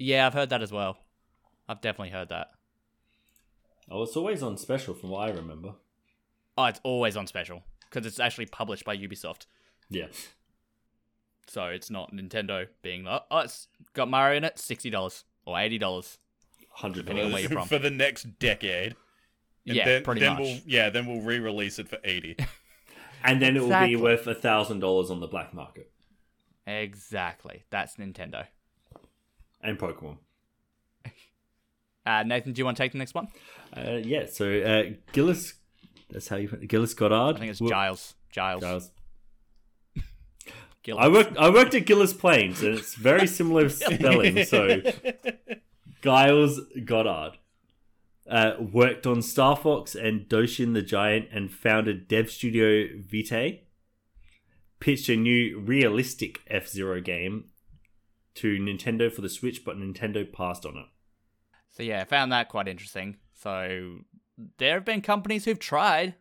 Yeah, I've heard that as well. I've definitely heard that. Oh, it's always on special from what I remember. Oh, it's always on special because it's actually published by Ubisoft. Yeah. So it's not Nintendo being like, oh, it's got Mario in it, sixty dollars or eighty dollars. Hundred Depending on where dollars. you're from. for the next decade. And Yeah, then, pretty then much. We'll, yeah, then we'll re-release it for eighty. and then it will be worth a thousand dollars on the black market. Exactly. That's Nintendo. And Pokemon. Uh, Nathan, do you want to take the next one? Uh, yeah, so uh, Gillis, that's how you Gillis Goddard. I think it's Giles. Giles. Giles. Gillis. I worked. I worked at Gilles Plains, and it's very similar spelling. So Giles Goddard uh, worked on Star Fox and Doshin the Giant, and founded Dev Studio Vitei. Pitched a new realistic F Zero game to Nintendo for the Switch, but Nintendo passed on it. So yeah, I found that quite interesting. So there have been companies who've tried.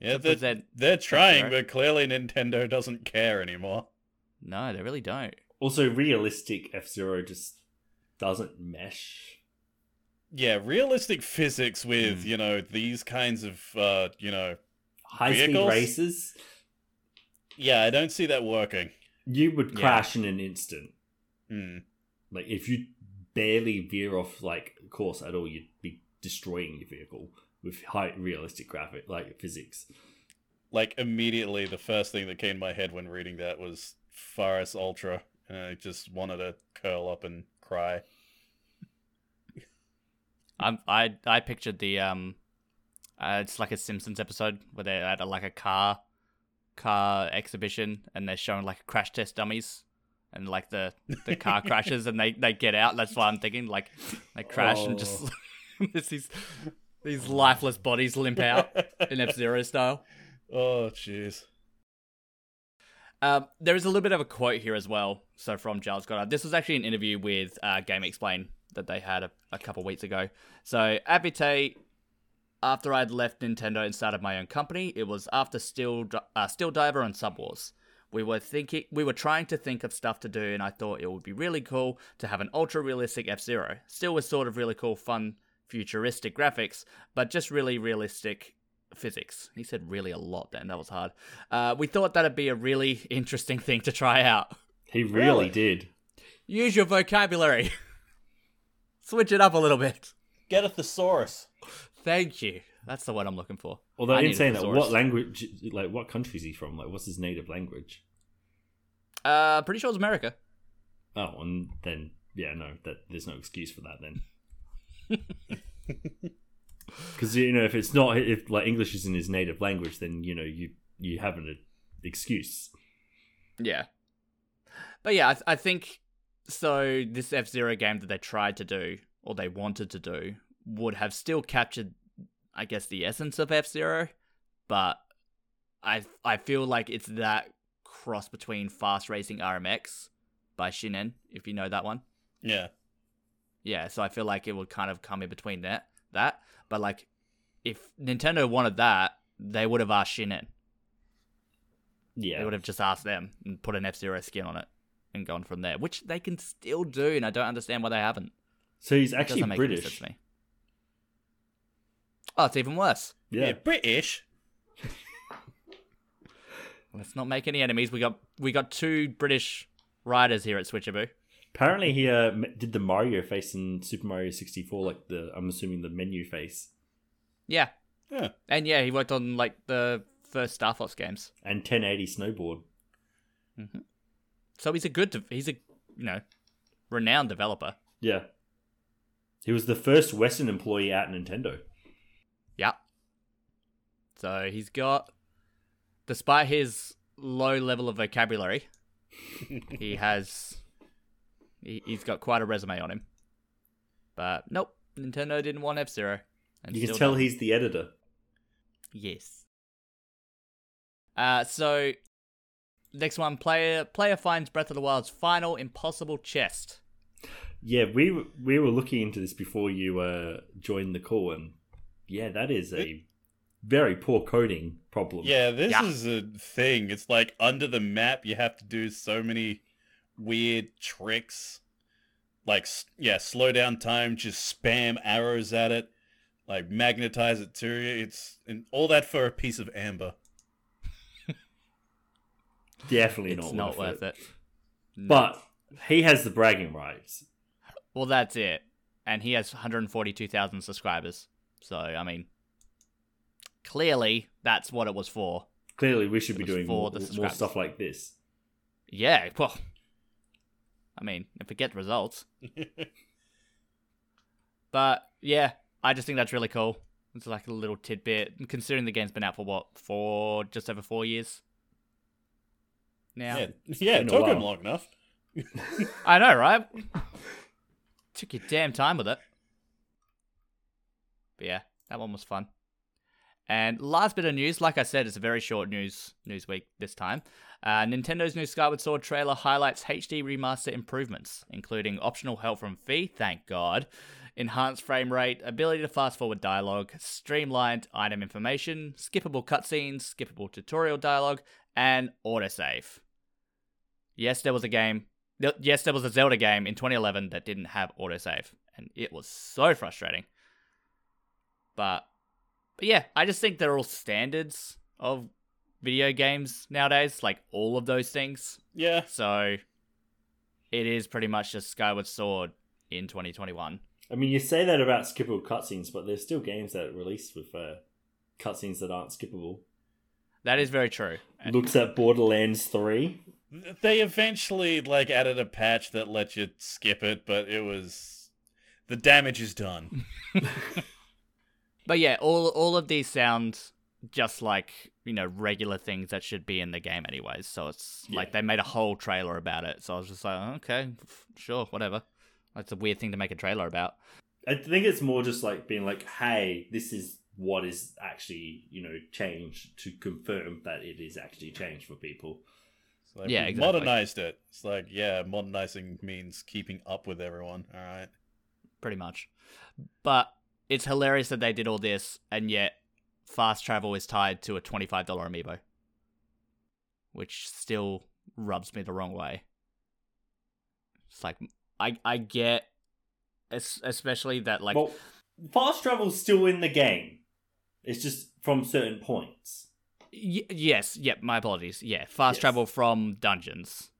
Yeah, to they're, they're trying, but clearly Nintendo doesn't care anymore. No, they really don't. Also, realistic F Zero just doesn't mesh. Yeah, realistic physics with, Hmm. you know, these kinds of, uh, you know, High speed races, yeah, I don't see that working. you would Yeah. crash in an instant. Hmm. Like if you barely veer off like course at all, you'd be destroying your vehicle with high realistic graphic like physics. Like, immediately, the first thing that came to my head when reading that was Faris Ultra, and I just wanted to curl up and cry. I'm, I I pictured the um, uh, it's like a Simpsons episode where they're at a, like a car, car exhibition and they're showing like crash test dummies, and like the the car crashes and they they get out. That's what I'm thinking. Like they crash and just there's these these lifeless bodies limp out in F Zero style. oh, jeez. Um, there is a little bit of a quote here as well. So from Giles Goddard, this was actually an interview with uh, GameXplain that they had a, a couple weeks ago. So Abite, after I'd left Nintendo and started my own company, it was after Steel uh, Steel Diver and Sub Wars. We were thinking, we were trying to think of stuff to do, and I thought it would be really cool to have an ultra realistic F Zero. Still with sort of really cool, fun, futuristic graphics, but just really realistic physics. He said really a lot then. That was hard. Uh, we thought that'd be a really interesting thing to try out. He really, Really? did. Use your vocabulary. Switch it up a little bit. Get a thesaurus. Thank you. That's the word I'm looking for. Although I in saying that, what language like what country is he from? Like what's his native language? Uh, pretty sure it's America. Oh, and then yeah, no, that there's no excuse for that then. Because you know, if it's not, if like English isn't his native language, then you know you you have an excuse. Yeah. But yeah, I, th- I think so. This F Zero game that they tried to do, or they wanted to do, would have still captured, I guess, the essence of F Zero, but I I feel like it's that cross between Fast Racing RMX by Shin'en, if you know that one. Yeah. Yeah, so I feel like it would kind of come in between that that. But like if Nintendo wanted that, they would have asked Shin'en. Yeah. They would have just asked them and put an F Zero skin on it and gone from there, which they can still do, and I don't understand why they haven't. so he's actually doesn't make any British. To me. Oh, it's even worse. Yeah, British. Let's not make any enemies. We got we got two British riders here at Switchaboo. apparently he uh, did the Mario face in Super Mario 64, like the I'm assuming the menu face Yeah, Yeah. and yeah, he worked on like the first Star Fox games. and 1080 snowboard. So he's a good. De- he's a you know renowned developer. Yeah, he was the first Western employee at Nintendo. Yeah. So he's got, despite his low level of vocabulary, he has, he, he's got quite a resume on him. But nope, Nintendo didn't want F Zero. You can tell he's the editor. yes. Uh, so next one, player player finds Breath of the Wild's final impossible chest. Yeah, we we were looking into this before you uh, joined the call, and yeah, that is a very poor coding problem. Yeah, this Yeah. is a thing. It's like under the map, you have to do so many weird tricks. Like, yeah, slow down time, just spam arrows at it, like magnetize it to you. It's and all that for a piece of amber. definitely It's not, not worth it. No. But he has the bragging rights. Well, that's it. And he has 142,000 subscribers. So, I mean, clearly that's what it was for. Clearly, we should It be doing for more, the more stuff like this. Yeah, well, I mean, if we get results. But yeah, I just think that's really cool. It's like a little tidbit, and considering the game's been out for what, four, just over four years now. yeah, yeah, been took him long enough. I know, right? Took your damn time with it. But yeah, that one was fun. And last bit of news, like I said, it's a very short news news week this time. Uh, Nintendo's new Skyward Sword trailer highlights HD remaster improvements, including optional help from Fi, thank God, enhanced frame rate, ability to fast forward dialogue, streamlined item information, skippable cutscenes, skippable tutorial dialogue, and autosave. Yes, there was a game. Yes, there was a Zelda game in 2011 that didn't have autosave, and it was so frustrating. But, but yeah, I just think they're all standards of video games nowadays, like all of those things. Yeah, So, it is pretty much just Skyward Sword in 2021. I mean, you say that about skippable cutscenes, but there's still games that release with uh, cutscenes that aren't skippable. That is very true. And- Looks at Borderlands 3. they eventually like added a patch that let you skip it, but it was the damage is done. But yeah, all all of these sound just like you know regular things that should be in the game anyways. So it's like they made a whole trailer about it. So I was just like, "Oh, okay, f- sure, whatever. That's a weird thing to make a trailer about. I think it's more just like being like, hey, this is what is actually, you know, changed to confirm that it is actually changed for people. It's like, Yeah, exactly. modernized it. It's like, yeah, modernizing means keeping up with everyone. All right. pretty much. But it's hilarious that they did all this, and yet fast travel is tied to a twenty-five dollar amiibo, which still rubs me the wrong way. It's like I I get, especially that like well, fast travel's still in the game. It's just from certain points. y- yes, yep. my apologies. Yeah, fast Yes. travel from dungeons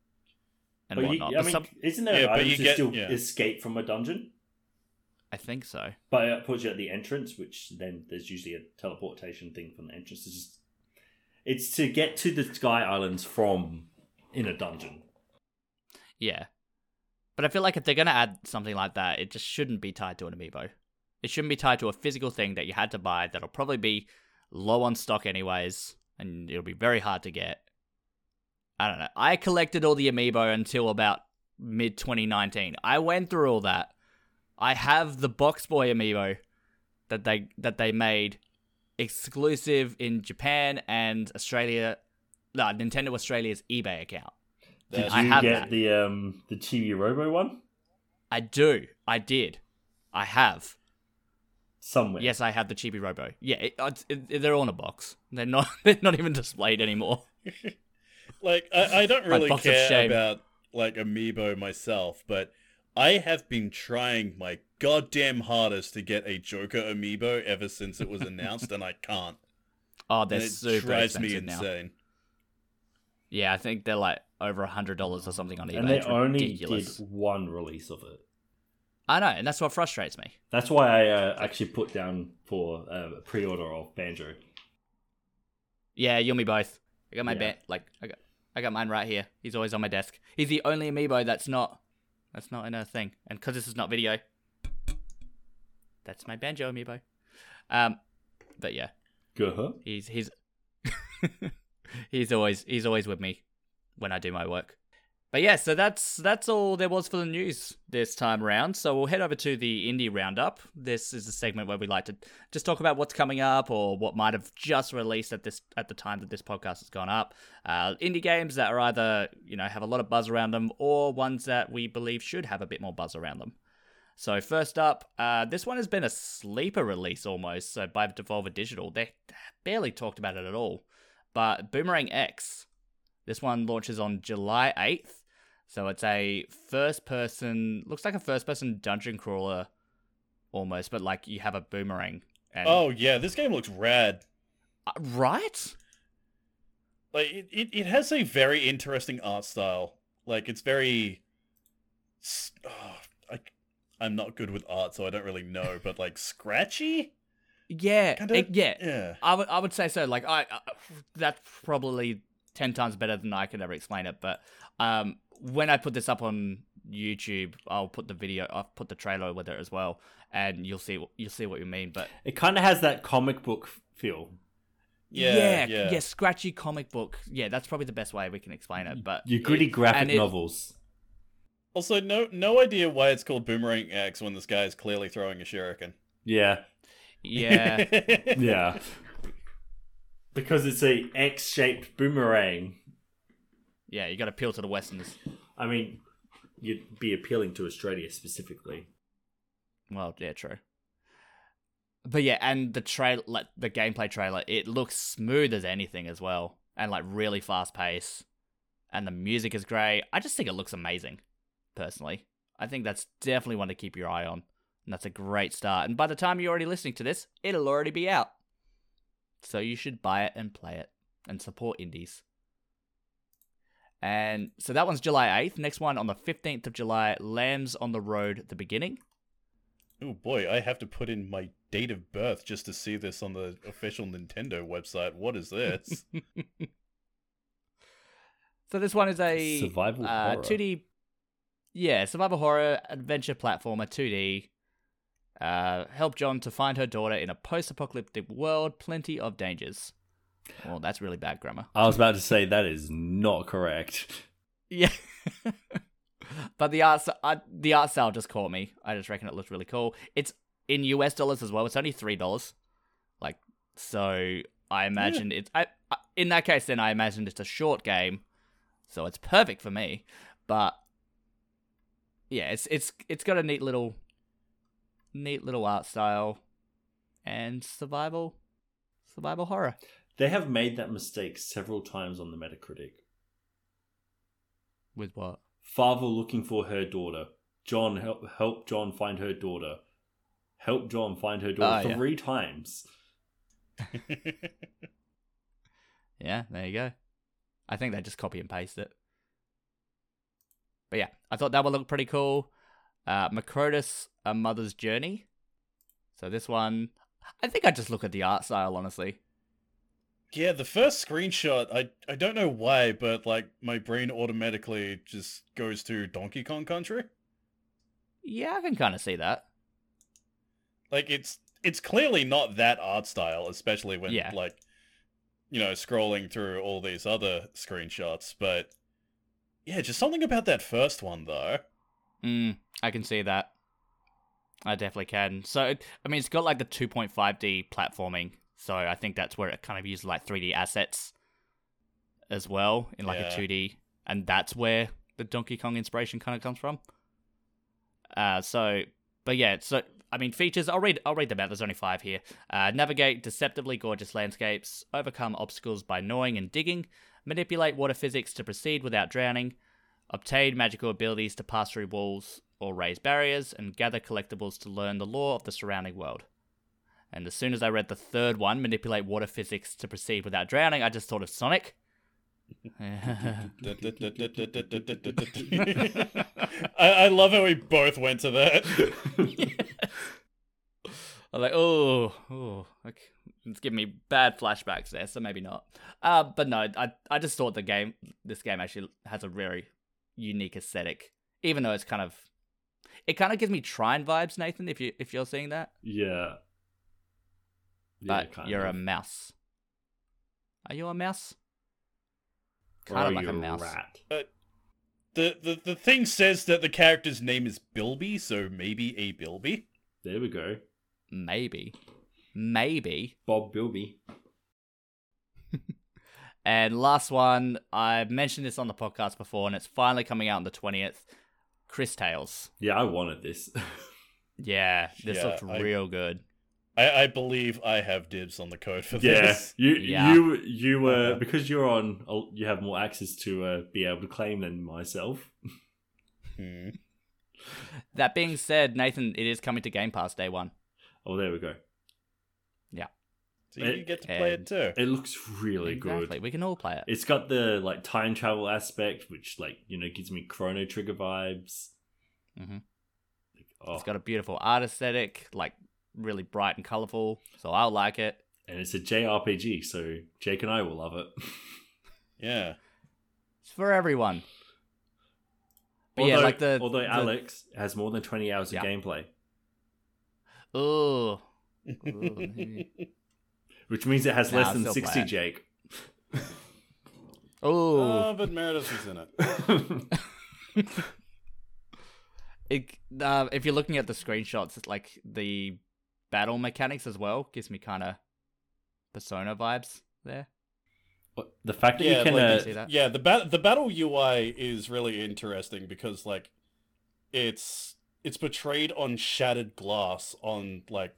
and But you, whatnot. I But mean, some- isn't there Yeah, but you to get- still yeah. escape from a dungeon? I think so. But it puts you at the entrance, which then there's usually a teleportation thing from the entrance. It's just it's to get to the Sky Islands from in a dungeon. Yeah. But I feel like if they're going to add something like that, it just shouldn't be tied to an amiibo. It shouldn't be tied to a physical thing that you had to buy that'll probably be low on stock anyways, and it'll be very hard to get. I don't know. I collected all the amiibo until about mid 2019. I went through all that. I have the Box Boy amiibo that they that they made exclusive in Japan and Australia, no, Nintendo Australia's eBay account. Did I you have get that. the um the Chibi Robo one I do. I did. I have. somewhere? Yes, I have the Chibi Robo. Yeah, it, it's- it, they're on a box. They're not. They're not even displayed anymore. Like, I, I don't really care about like amiibo myself, but I have been trying my goddamn hardest to get a Joker amiibo ever since it was announced, and I can't. Oh, And they're it super drives me expensive now. Yeah, I think they're like over a hundred dollars or something on eBay. and they It's only ridiculous. did one release of it. I know, and that's what frustrates me. That's why I uh, actually put down for uh, a pre-order of Banjo. Yeah, you and me both. I got my Yeah. ban- like I got I got mine right here. He's always on my desk. He's the only amiibo that's not that's not in a thing. And because this is not video, that's my banjo amiibo. Um, but yeah, Go he's he's he's always he's always with me when I do my work. But yeah, so that's that's all there was for the news this time around. So we'll head over to the indie roundup. This is a segment where we like to just talk about what's coming up or what might have just released at this at the time that this podcast has gone up. Uh, indie games that are either you know have a lot of buzz around them or ones that we believe should have a bit more buzz around them. So first up, uh, this one has been a sleeper release almost. So by Devolver Digital, they barely talked about it at all. But Boomerang X, this one launches on July eighth. So it's a first person, looks like a first person dungeon crawler almost, but like you have a boomerang. And, Oh yeah, this game looks rad. Uh, right? Like it, it, it has a very interesting art style. Like it's very. Oh, I, I'm not good with art, so I don't really know. But like scratchy, Yeah, Kinda- it- yeah. Yeah. I would I would say so. Like I, I that's probably ten times better than I could ever explain it. But um, when I put this up on YouTube, I'll put the video, I'll put the trailer with it as well, and you'll see you'll see what you mean. But It kind of has that comic book feel. Yeah, yeah, yeah. scratchy comic book. Yeah, that's probably the best way we can explain it. But Your gritty it- graphic and it- novels. Also, no no idea why it's called Boomerang X when this guy is clearly throwing a shuriken. Yeah, Yeah, yeah. because it's a X-shaped boomerang. Yeah, you got to appeal to the Westerners. I mean, you'd be appealing to Australia specifically. Well, yeah, true. But yeah, and the trail, like the gameplay trailer, it looks smooth as anything as well, and like really fast pace, and the music is great. I just think it looks amazing, personally. I think that's definitely one to keep your eye on, and that's a great start. And by the time you're already listening to this, it'll already be out. So you should buy it and play it, and support indies. And so that one's July 8th. Next one on the 15th of July, Lambs on the Road, the beginning. oh boy, I have to put in my date of birth just to see this on the official Nintendo website. What is this? So this one is a Survival uh, horror. 2D, yeah, survival horror adventure platformer 2D. Uh, help John to find her daughter in a post-apocalyptic world. Plenty of dangers. Well, that's really bad grammar. I was about to say that is not correct. Yeah, but the art, uh, the art style just caught me. I just reckon it looks really cool. It's in US dollars as well. It's only three dollars. Like, so I imagine it's. I, I- in that case, then I imagine it's a short game, so it's perfect for me. But yeah, it's it's it's got a neat little, neat little art style, and survival, survival horror. They have made that mistake several times on the Metacritic. With what? Father looking for her daughter. John help help John find her daughter. Help John find her daughter Ah, yeah. three times. Yeah, there you go. I think they just copy and paste it. But yeah, I thought that would look pretty cool. Uh, Macrotis, A Mother's Journey. So this one, I think I just look at the art style, honestly. Yeah, the first screenshot, I I don't know why, but like my brain automatically just goes to Donkey Kong Country. Yeah, I can kind of see that. Like it's it's clearly not that art style, especially when Yeah. like you know scrolling through all these other screenshots. But yeah, just something about that first one though. Mm, I can see that. I definitely can. So, I mean, it's got like the 2.5D platforming. So I think that's where it kind of uses like 3D assets as well in like Yeah. a 2D. And that's where the Donkey Kong inspiration kind of comes from. Uh, so, but yeah, so I mean, features. I'll read. I'll read them out. There's only five here. Uh, navigate deceptively gorgeous landscapes. Overcome obstacles by gnawing and digging. Manipulate water physics to proceed without drowning. Obtain magical abilities to pass through walls or raise barriers, and gather collectibles to learn the lore of the surrounding world. And as soon as I read the third one, manipulate water physics to proceed without drowning, I just thought of Sonic. I, I love how we both went to that. I'm like, oh, oh, okay. it's giving me bad flashbacks there, so maybe not. Uh, but no, I I just thought the game, this game actually has a very unique aesthetic, even though it's kind of, it kind of gives me Trine vibes, Nathan. If you if you're seeing that, Yeah. But kind you're of. a mouse. Are you a mouse? Or Kind are of like you a mouse. rat? Uh, the, the the thing says that the character's name is Bilby, so maybe a Bilby. There we go. Maybe, maybe. Bob Bilby. And last one, I mentioned this on the podcast before, and it's finally coming out on the twentieth. Cris Tales. Yeah, I wanted this. Yeah, this Yeah, looks I- real good. I, I believe I have dibs on the code for yeah, this. you Yeah. you you uh, Uh-huh. because you're on. You have more access to uh, be able to claim than myself. Hmm. That being said, Nathan, it is coming to Game Pass day one. Oh, there we go. Yeah. So you It- get to play it too. It looks really exactly. good. We can all play it. It's got the like time travel aspect, which like you know gives me Chrono Trigger vibes. Mhm. Oh, It's got a beautiful art aesthetic, like really bright and colorful, so I'll like it. And it's a JRPG, so Jake and I will love it. Yeah. It's for everyone. But although, yeah, like the although the- Alex has more than 20 hours Yeah. of gameplay, Ooh. Ooh. which means it has Nah, less than 60. Jake. Ooh. Oh, but Meredith was in it. it, uh, if you're looking at the screenshots, it's like the battle mechanics as well gives me kind of Persona vibes there. the fact that Yeah, you can. like, uh, see that? Yeah, the bat the battle UI is really interesting because like it's it's portrayed on shattered glass on like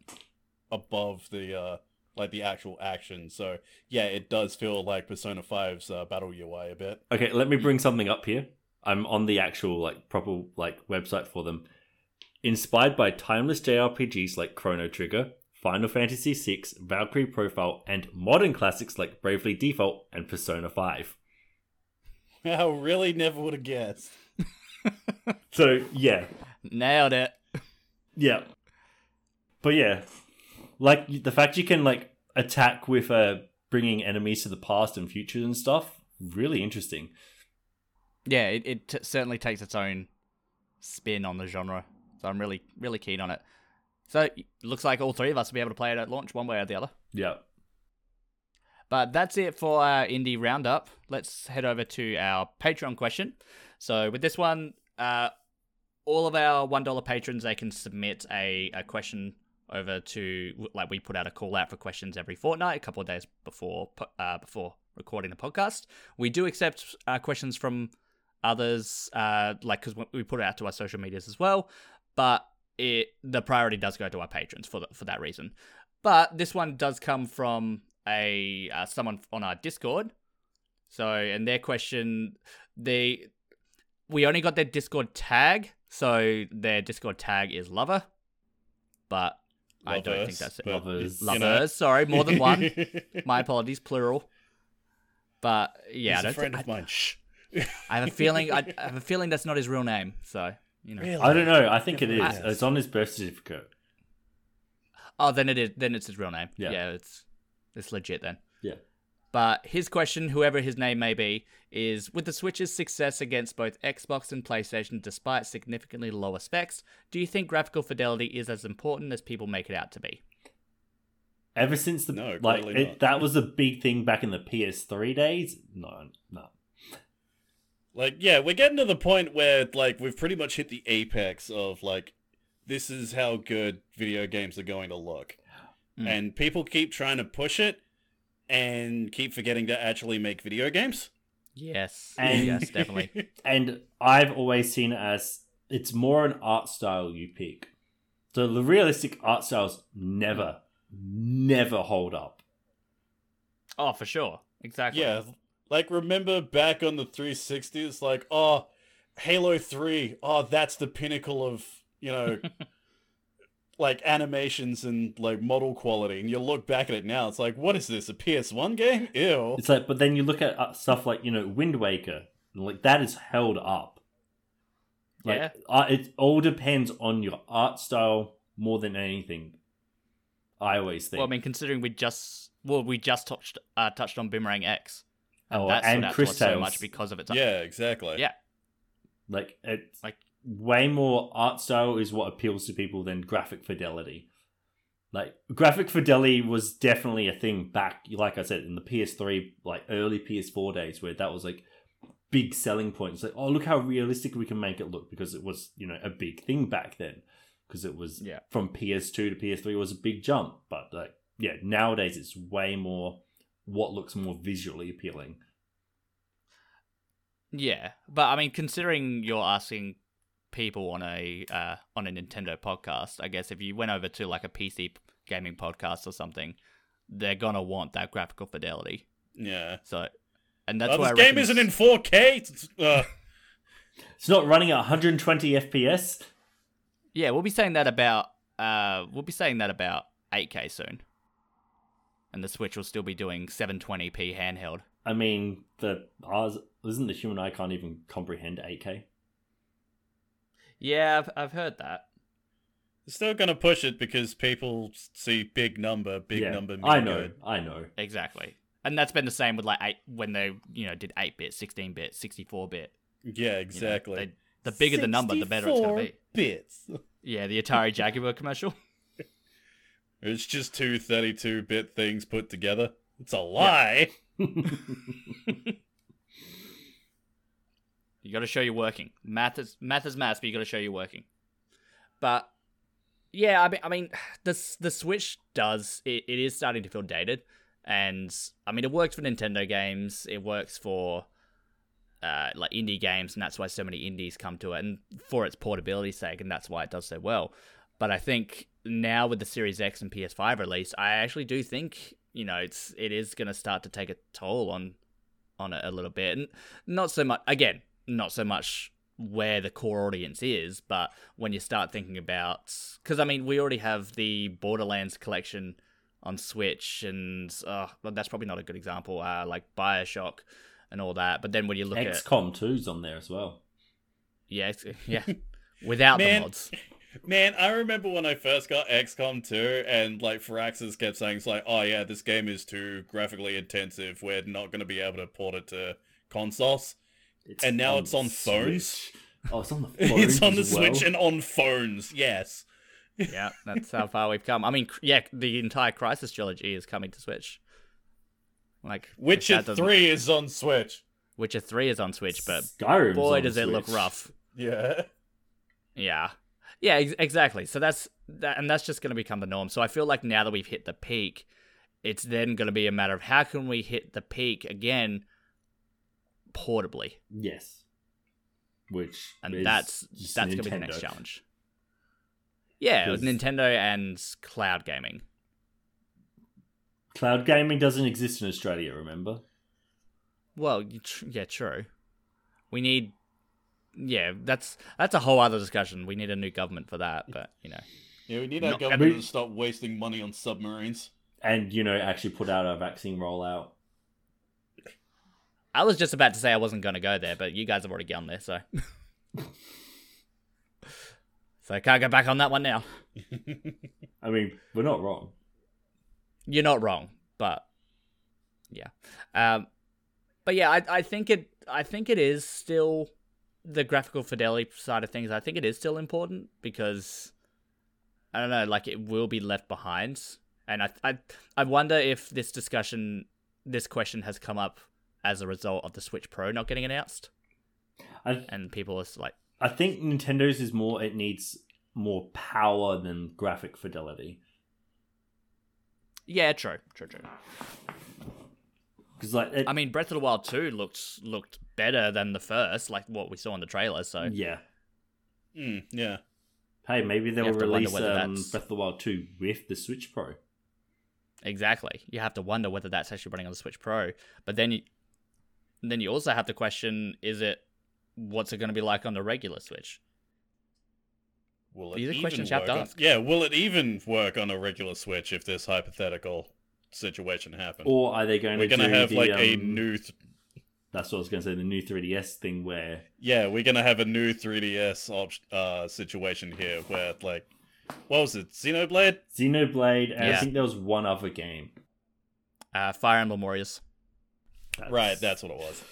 above the uh like the actual action. So yeah, it does feel like Persona 5's uh, battle UI a bit. Okay, let me bring something up here. I'm on the actual like proper like website for them. Inspired by timeless JRPGs like Chrono Trigger, Final Fantasy VI, Valkyrie Profile, and modern classics like Bravely Default and Persona 5. I really never would have guessed. So yeah, Nailed it. yeah, but yeah, like the fact you can like attack with uh bringing enemies to the past and future and stuff, really interesting. Yeah, it, it t- certainly takes its own spin on the genre. So I'm really, really keen on it. So it looks like all three of us will be able to play it at launch one way or the other. Yeah. But that's it for our indie roundup. Let's head over to our Patreon question. So with this one, uh, all of our one dollar patrons they can submit a, a question over to like we put out a call out for questions every fortnight, a couple of days before uh, before recording the podcast. We do accept uh, questions from others, uh, like because we put it out to our social medias as well. But it the priority does go to our patrons for the, for that reason. But this one does come from a uh, someone on our Discord. So, and their question, they we only got their Discord tag, so their Discord tag is lover, but I don't think that's it. but, Lovers. you Lovers, know. sorry, more than one. My apologies, plural. But yeah, I, He's a don't friend thi- of mine. Shh. I have a feeling. I, I have a feeling that's not his real name. So you know. Really? I don't know. I think it is. Yes. It's on his birth certificate. Oh, then it is. Then it's his real name. Yeah. Yeah, it's it's legit then. Yeah. But his question, whoever his name may be, is with the Switch's success against both Xbox and PlayStation despite significantly lower specs, do you think graphical fidelity is as important as people make it out to be? Ever since the No, like it, that was a big thing back in the PS3 days. No, no. Like, yeah, we're getting to the point where, like, we've pretty much hit the apex of, like, this is how good video games are going to look. Mm. And people keep trying to push it and keep forgetting to actually make video games. Yes. And- yes, definitely. And I've always seen it as it's more an art style you pick. So the realistic art styles never, never hold up. Oh, for sure. Exactly. yeah, like, remember back on the 360, it's like, oh, Halo 3, oh, that's the pinnacle of, you know, like, animations and, like, model quality. And you look back at it now, it's like, what is this, a PS1 game? Ew. It's like, but then you look at uh, stuff like you know Wind Waker, like that is held up. Like, Yeah. uh, it all depends on your art style more than anything. I always think. Well, I mean, considering we just well, we just touched uh, touched on Boomerang X, and Oh, that stood and Chris so much because of its Yeah, exactly. Yeah. Like it's Like- way more art style is what appeals to people than graphic fidelity. Like graphic fidelity was definitely a thing back, like I said, in the PS3, like early PS4 days, where that was like big selling point. It's like, oh, look how realistic we can make it look because it was, you know, a big thing back then. Because it was Yeah. from PS2 to PS3 was a big jump, but like, yeah, nowadays it's way more what looks more visually appealing. Yeah, but I mean, considering you're asking people on a uh, on a Nintendo podcast, I guess if you went over to like a PC gaming podcast or something, they're gonna want that graphical fidelity. Yeah. So, and that's oh, why this I game reckon isn't in 4K. It's, Uh, It's not running at 120 FPS. Yeah, we'll be saying that about uh, we'll be saying that about 8K soon, and the Switch will still be doing 720p handheld. I mean, the ours isn't the human eye can't even comprehend 8K. Yeah, I've, I've heard that. They're still gonna push it because people see big number, big yeah, number. I know, good. I know. Exactly. And that's been the same with like eight when they, you know, did 8 bit, 16 bit, 64 bit. Yeah, exactly. the bigger the number, the better it's going to be. bits. Yeah, the Atari Jaguar commercial. It's just two 32-bit things put together. It's a lie. You got to show you're working. Math is math is math, but you got to show you're working. But yeah, I mean, I mean, the the Switch does it, it is starting to feel dated, and I mean, it works for Nintendo games. It works for uh, like indie games, and that's why so many indies come to it, and for its portability sake, and that's why it does so well. But I think now with the Series X and PS5 release, I actually do think you know it's it is going to start to take a toll on on it a little bit, and not so much again not so much where the core audience is, but when you start thinking about because I mean we already have the Borderlands collection on Switch, and uh, well, that's probably not a good example, uh, like Bioshock and all that. But then when you look at XCOM 2's on there as well. yeah, yeah, without the mods, Man, I remember when I first got XCOM 2 and like Firaxis kept saying it's like, oh yeah, this game is too graphically intensive. We're not going to be able to port it to consoles. It's And now it's on the phones? Switch. Oh, it's on the phones. it's on the as well. Switch and on phones. Yes. yeah, that's how far we've come. I mean, yeah, the entire Crysis trilogy is coming to Switch. Like Witcher 3 is on Switch. Witcher Three is on Switch, but Skyrim's boy, on does it look rough. Yeah. Yeah. Yeah, ex- exactly. So that's that and that's just going to become the norm. So I feel like now that we've hit the peak, it's then going to be a matter of how can we hit the peak again portably. Yes. Which And is that's that's going to be the next challenge. Yeah, Nintendo and cloud gaming. Cloud gaming doesn't exist in Australia, remember? Well, yeah, true. We need yeah, that's that's a whole other discussion. We need a new government for that, but you know. Yeah, we need our No, government we- to stop wasting money on submarines. And, you know, actually put out a vaccine rollout. I was just about to say I wasn't going to go there, but you guys have already gone there, so. so I can't go back on that one now. I mean, we're not wrong. You're not wrong, but yeah, um, but yeah, I I think it I think it is still the graphical fidelity side of things. I think it is still important because I don't know, like it will be left behind, and I I I wonder if this discussion, this question has come up as a result of the Switch Pro not getting announced, I, and people are like, I think Nintendo's is more, it needs more power than graphic fidelity. yeah, true, true, true. Because, like, it, I mean, Breath of the Wild two looked looked better than the first, like what we saw in the trailer. So yeah. Mm, yeah. Hey, maybe they'll have to wonder release um, Breath of the Wild 2 with the Switch Pro. Exactly. You have to wonder whether that's actually running on the Switch Pro. But then you then you also have to question is it what's it going to be like on the regular Switch? Will it These are even questions you have work to on- ask. Yeah, will it even work on a regular Switch if this hypothetical situation happen. Or are they going We're to gonna have the, like a um, new, th- That's what I was going to say, the new 3DS thing where yeah, we're gonna have a new 3DS op- uh, situation here where like, what was it, Xenoblade? Xenoblade, and I think there was one other game. Uh, Fire Emblem Warriors, Right, that's what it was.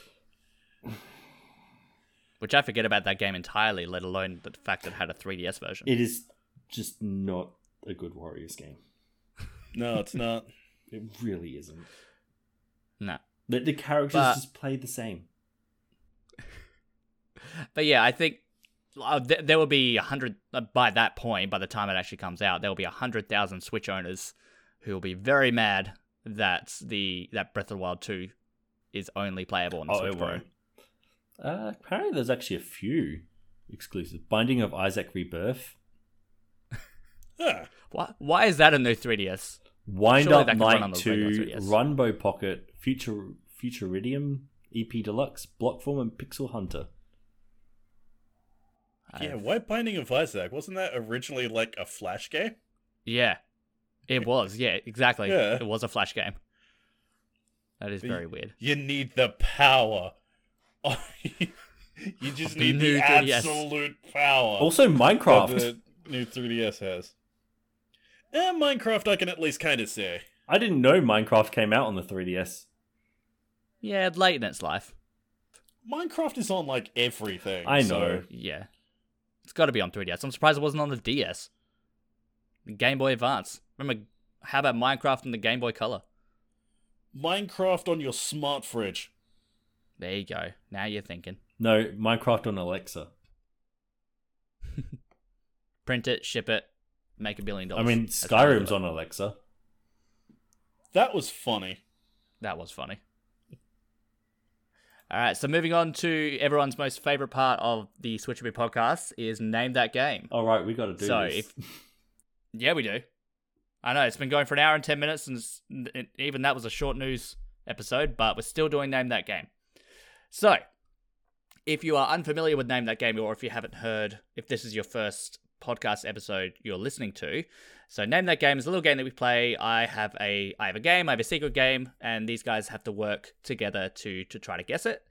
which I forget about that game entirely, let alone the fact that it had a 3DS version. It is just not a good Warriors game. No, it's not. It really isn't. no. The, the characters But- just play the same. But yeah, I think uh, th- there will be a hundred uh, by that point. By the time it actually comes out, there will be a hundred thousand Switch owners who will be very mad that the that Breath of the Wild two is only playable on the Oh, Switch Pro. Uh, apparently, there's actually a few exclusive. Binding of Isaac Rebirth, Why, why is that a new 3DS? Wind Surely Up that could run on Knight the regular 2, 3DS. Runbow Pocket, Future Futuridium, EP Deluxe, Blockform, and Pixel Hunter. yeah, I- why Binding of Isaac? Wasn't that originally like a Flash game? yeah, it was. Yeah, exactly. Yeah. It was a Flash game. That is But very weird. You need the power. you just Of the need the 3DS. absolute power. Also, Minecraft. the new 3DS has. And Minecraft, I can at least kind of say. I didn't know Minecraft came out on the 3DS. Yeah, late in its life. Minecraft is on like everything. I so- know. Yeah. It's got to be on 3DS. I'm surprised it wasn't on the DS. The Game Boy Advance. Remember, how about Minecraft and the Game Boy Color? Minecraft on your smart fridge. There you go. Now you're thinking. No, Minecraft on Alexa. Print it, ship it, make a billion dollars. I mean, That's how they do Skyrim's on Alexa. That was funny. That was funny. All right, so moving on to everyone's most favorite part of the Switchaboo podcast is name that game. All right, we got to do So this. if yeah, we do. I know it's been going for an hour and ten minutes, and it, even that was a short news episode, but we're still doing name that game. So, if you are unfamiliar with name that game, or if you haven't heard, if this is your first podcast episode you're listening to, so name that game is a little game that we play. I have a I have a game, I have a secret game, and these guys have to work together to to try to guess it.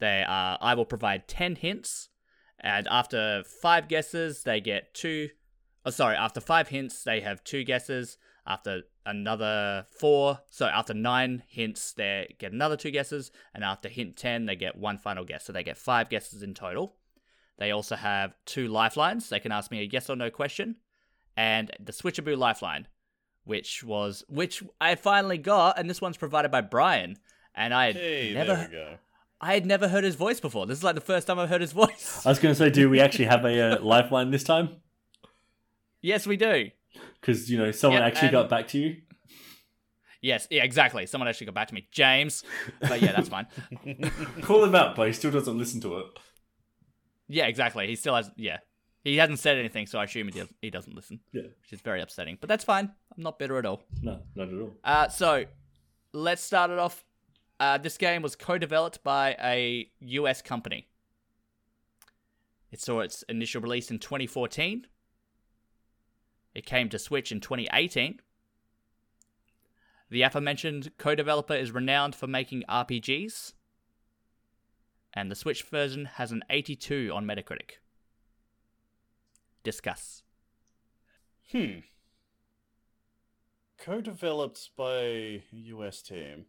They are I will provide ten hints, and after five guesses, they get two Oh, sorry, after five hints, they have two guesses. After another four, so after nine hints, they get another two guesses. And after hint 10, they get one final guess. So they get five guesses in total. They also have two lifelines. They can ask me a yes or no question. And the Switchaboo lifeline, which was, which I finally got. And this one's provided by Brian. And I had Hey, never, there we go. I had never heard his voice before. This is like the first time I've heard his voice. I was going to say, do we actually have a uh, lifeline this time? yes, we do. Because, you know, someone Yeah, actually and- got back to you. Yes, yeah, exactly. Someone actually got back to me, James. But yeah, that's fine. Call him out, but he still doesn't listen to it. Yeah, exactly. He still has. Yeah, he hasn't said anything, so I assume he, does, he doesn't listen, Yeah. which is very upsetting. But that's fine. I'm not bitter at all. No, not at all. Uh, so let's start it off. Uh, this game was co-developed by a US company. It saw its initial release in 2014. It came to Switch in 2018. The aforementioned co-developer is renowned for making RPGs. And the Switch version has an 82 on Metacritic. Discuss. Hmm. Co-developed by US team.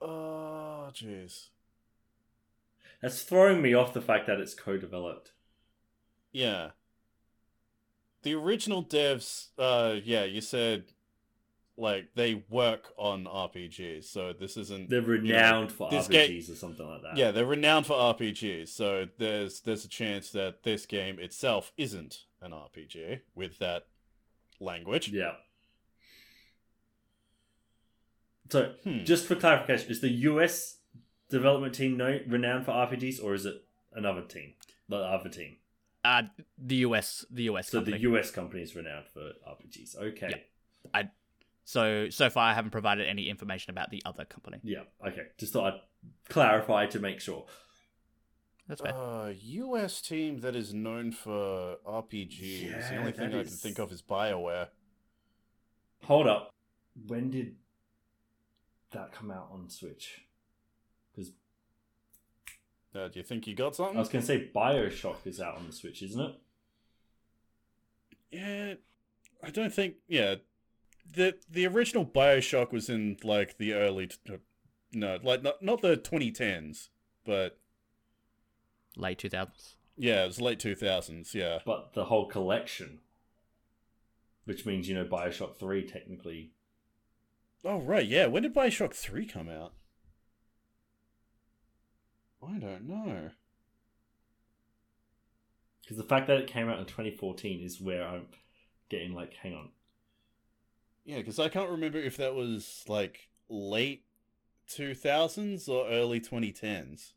Oh, jeez. That's throwing me off the fact that it's co-developed. Yeah. The original devs, uh, yeah, you said, like, they work on RPGs, so this isn't... They're renowned for RPGs game- or something like that. Yeah, they're renowned for RPGs, so there's there's a chance that this game itself isn't an RPG with that language. Yeah. So, Hmm. just for clarification, is the US development team no, renowned for RPGs, or is it another team, the other team? Uh, the US, the US So company. the US company is renowned for RPGs. Okay. So so far, I haven't provided any information about the other company. Yeah. Okay. Just thought I'd clarify to make sure. That's fair. Uh, US team that is known for RPGs. the only thing that I can think of is BioWare. Hold up. When did that come out on Switch? Because Uh, do you think you got something? I was going to say Bioshock is out on the Switch, isn't it? Yeah, I don't think. Yeah, the the original Bioshock was in like the early. T- no, like not not the 2010s, but Late 2000s. yeah, it was late 2000s. Yeah. But the whole collection, which means you know Bioshock Three technically. Oh right, yeah. When did Bioshock 3 come out? I don't know. Because the fact that it came out in 2014 is where I'm getting like, hang on. Yeah, because I can't remember if that was like late 2000s or early 2010s.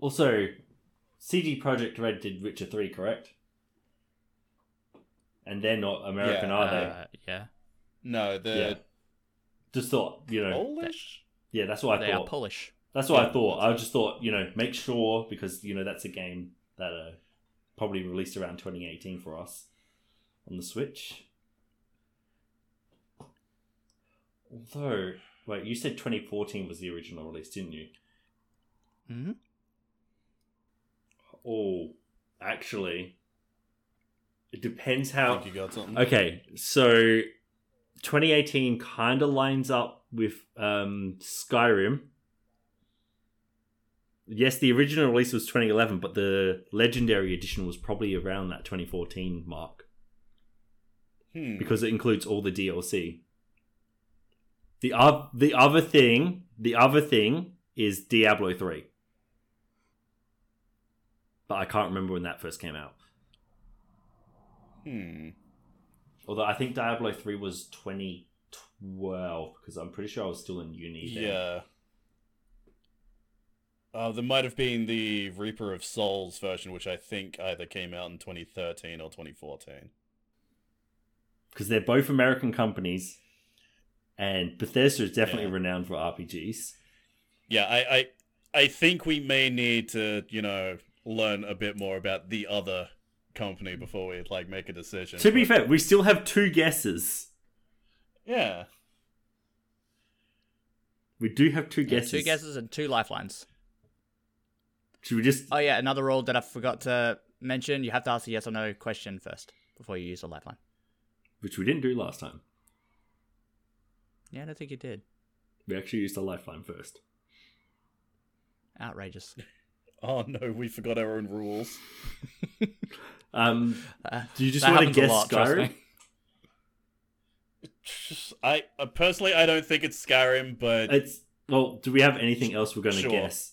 Also, CD Projekt Red did Witcher 3, correct? And they're not American, Yeah, are they? Uh, yeah. No, they're Yeah. Just thought, you know, Polish. yeah, that's what I thought. they are. Polish. That's what Yeah, I thought. I just thought, you know, make sure because you know that's a game that uh, probably released around 2018 for us on the Switch. Although, wait, you said 2014 was the original release, didn't you? hmm Oh, actually, It depends I how. think you got something. Okay, so 2018 kind of lines up with um, Skyrim. Yes, the original release was 2011, but the Legendary Edition was probably around that 2014 mark Hmm. because it includes all the DLC. The oth- the other thing, the other thing is Diablo 3. But I can't remember when that first came out. Hmm. Although I think Diablo 3 was 2012 because I'm pretty sure I was still in uni then. Yeah. Uh, there might have been the Reaper of Souls version, which I think either came out in 2013 or 2014. Because they're both American companies and Bethesda is definitely Yeah. renowned for RPGs. Yeah, I, I, I think we may need to, you know, learn a bit more about the other company before we like make a decision. To be fair, we still have two guesses. yeah, We do have two Yeah, guesses. two guesses and two lifelines. Should we just Oh yeah, another rule that I forgot to mention: you have to ask a yes or no question first before you use a lifeline. which we didn't do last time. Yeah, I don't think you did. We actually used a lifeline first. Outrageous. Oh no, we forgot our own rules. Um, Uh, do you just that want to happens a guess lot, Skyrim? I uh, personally, I don't think it's Skyrim, but It's well. Do we have anything else we're going to Sure. guess?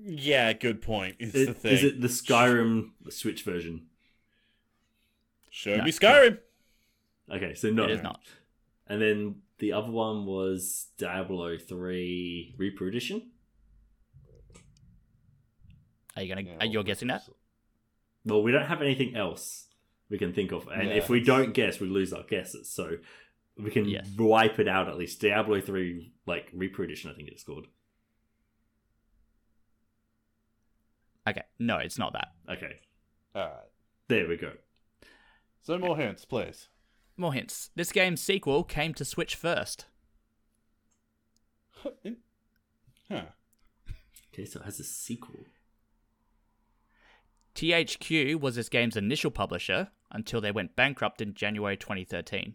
yeah, good point. Is Is, the thing. is it the Skyrim Switch version? Show No. me Skyrim. Okay, so no. It is not. And then the other one was Diablo three Reaper Edition. Are you gonna? Yeah, are you guessing that? Well, we don't have anything else we can think of, and Yeah. if we don't guess, we lose our guesses. So we can Yes. wipe it out at least. Diablo three like Reaper Edition, I think it's called. Okay, no, it's not that. Okay, All right. there we go. So more hints, please. More hints. This game's sequel came to Switch first. Huh. Okay, so it has a sequel. THQ was this game's initial publisher until they went bankrupt in January 2013.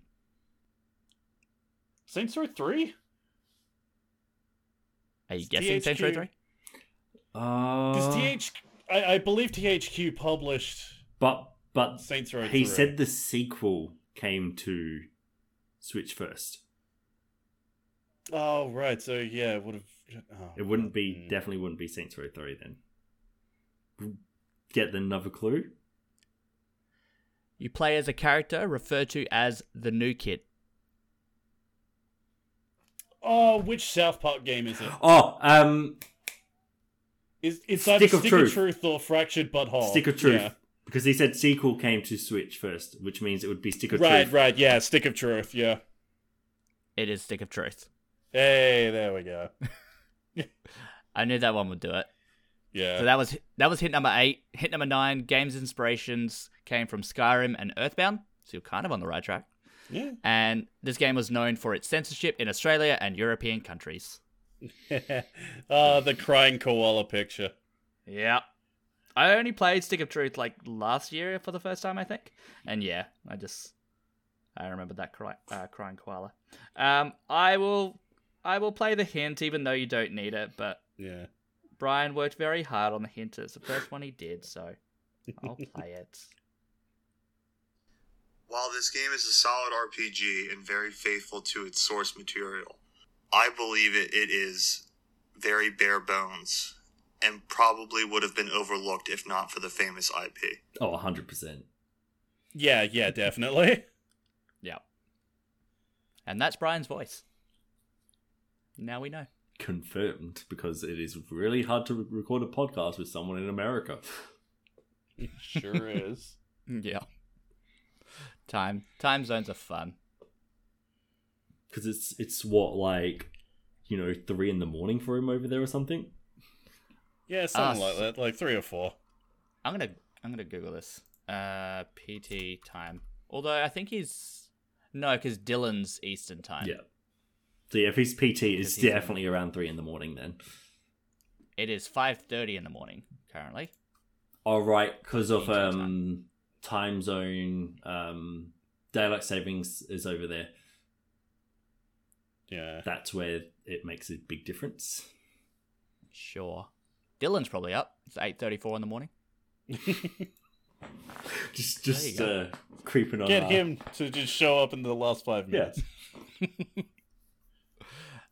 Saints Row Three. Are you It's guessing Saints Row 3? Because Uh, TH, I, I believe THQ published but but Saints Row. he 3. said the sequel came to Switch first. Oh right, so yeah, it would have. Oh, It wouldn't be hmm. definitely wouldn't be Saints Row three then. Get another clue. You play as a character referred to as the new kid. Oh, which South Park game is it? Oh, um, Is it's Stick either of Stick Truth. of Truth or Fractured But Whole? Stick of Truth. Yeah. Because he said sequel came to Switch first, which means it would be Stick of Right, Truth. right, right, yeah, Stick of Truth, yeah. It is Stick of Truth. Hey, there we go. I knew that one would do it. Yeah. So that was that was hit number eight. Hit number nine. Games inspirations came from Skyrim and Earthbound. So you're kind of on the right track. yeah. And this game was known for its censorship in Australia and European countries. uh, the crying koala picture. Yeah. I only played Stick of Truth like last year for the first time, I think. And yeah, I just I remember that cry, uh, crying koala. Um, I will I will play the hint even though you don't need it, but Yeah. Brian worked very hard on the hint. It's the first one he did, so I'll play it. While this game is a solid RPG and very faithful to its source material, I believe it, it is very bare bones and probably would have been overlooked if not for the famous IP. Oh, 100%. Yeah, yeah, definitely. Yeah. And that's Brian's voice. Now we know. Confirmed, because it is really hard to re- record a podcast with someone in America. It sure is. Yeah. Time time zones are fun. Because it's, it's what, like, you know, three in the morning for him over there or something? Yeah, something Ah, like that, like three or four. I'm gonna I'm gonna Google this. Uh, PT time. Although I think he's no, because Dylan's Eastern time. Yeah. So yeah, if he's PT, it's he's in- definitely around three in the morning then. It is five thirty in the morning currently. All right, because of Eastern um time zone, um, daylight savings is over there. Yeah. That's where it makes a big difference. Sure. Dylan's probably up. It's eight thirty-four in the morning. Just, just uh, creeping on. Get our- him to just show up in the last five Yeah. minutes.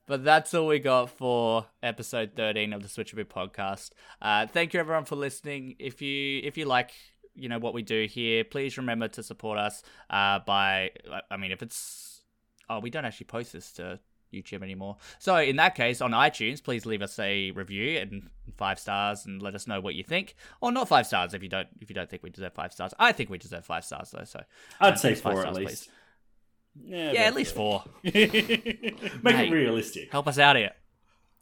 But that's all we got for episode 13 of the Switcheroo podcast. Uh, thank you everyone for listening. If you if you like you know what we do here, please remember to support us uh, by I mean if it's oh we don't actually post this to YouTube anymore. So in that case, on iTunes, please leave us a review and five stars and let us know what you think, or not five stars if you don't if you don't think we deserve five stars. I think we deserve five stars though. So I'd say Please, five four at stars, least. Yeah, yeah, at least four. Make Mate. it realistic. Help us out here.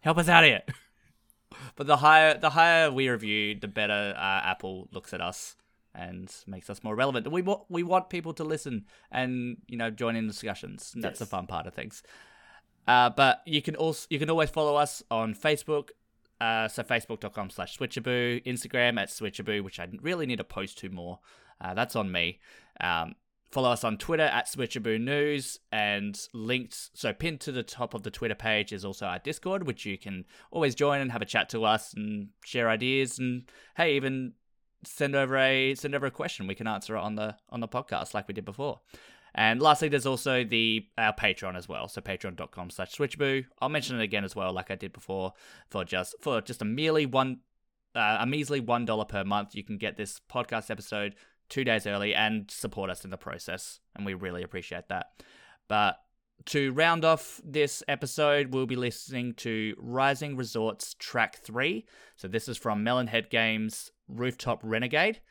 Help us out here. But the higher the higher we review, the better uh, Apple looks at us and makes us more relevant. We want we want people to listen and you know join in discussions. That's the fun part of things. Uh, but you can also you can always follow us on Facebook. Uh, so facebook.com slash switchaboo, Instagram at switchaboo, which I really need to post to more. Uh, that's on me. Um, follow us on Twitter at switchaboo news and linked. So pinned to the top of the Twitter page is also our Discord, which you can always join and have a chat to us and share ideas and hey, even send over a send over a question. We can answer it on the on the podcast like we did before. And lastly, there's also the our Patreon as well. So patreon.com slash switchaboo. I'll mention it again as well, like I did before, for just for just a merely one uh, a measly one dollar per month. You can get this podcast episode two days early and support us in the process. And we really appreciate that. But to round off this episode, we'll be listening to Rising Resorts Track 3. So this is from Melonhead Games Rooftop Renegade.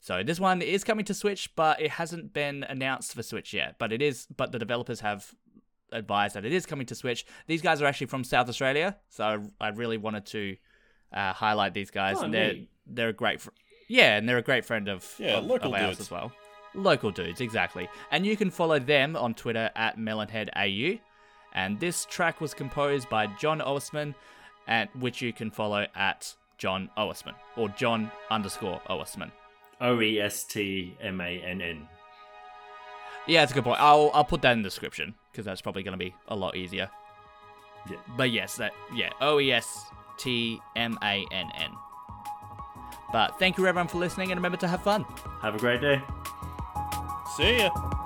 So this one is coming to Switch, but it hasn't been announced for Switch yet. But it is but the developers have advised that it is coming to Switch. These guys are actually from South Australia, so I really wanted to uh, highlight these guys. Oh, and they're neat. they're a great fr- yeah, and they're a great friend of Yeah, of, local of dudes. as well. Local dudes, exactly. And you can follow them on Twitter at MelonheadAU. And this track was composed by John Oestmann, and which you can follow at John Oestmann or John underscore Oestmann. O E S T M A N N. Yeah, that's a good point. I'll I'll put that in the description because that's probably going to be a lot easier. Yeah. But yes, that yeah, O E S T M A N N. But thank you everyone for listening, and remember to have fun. Have a great day. See ya.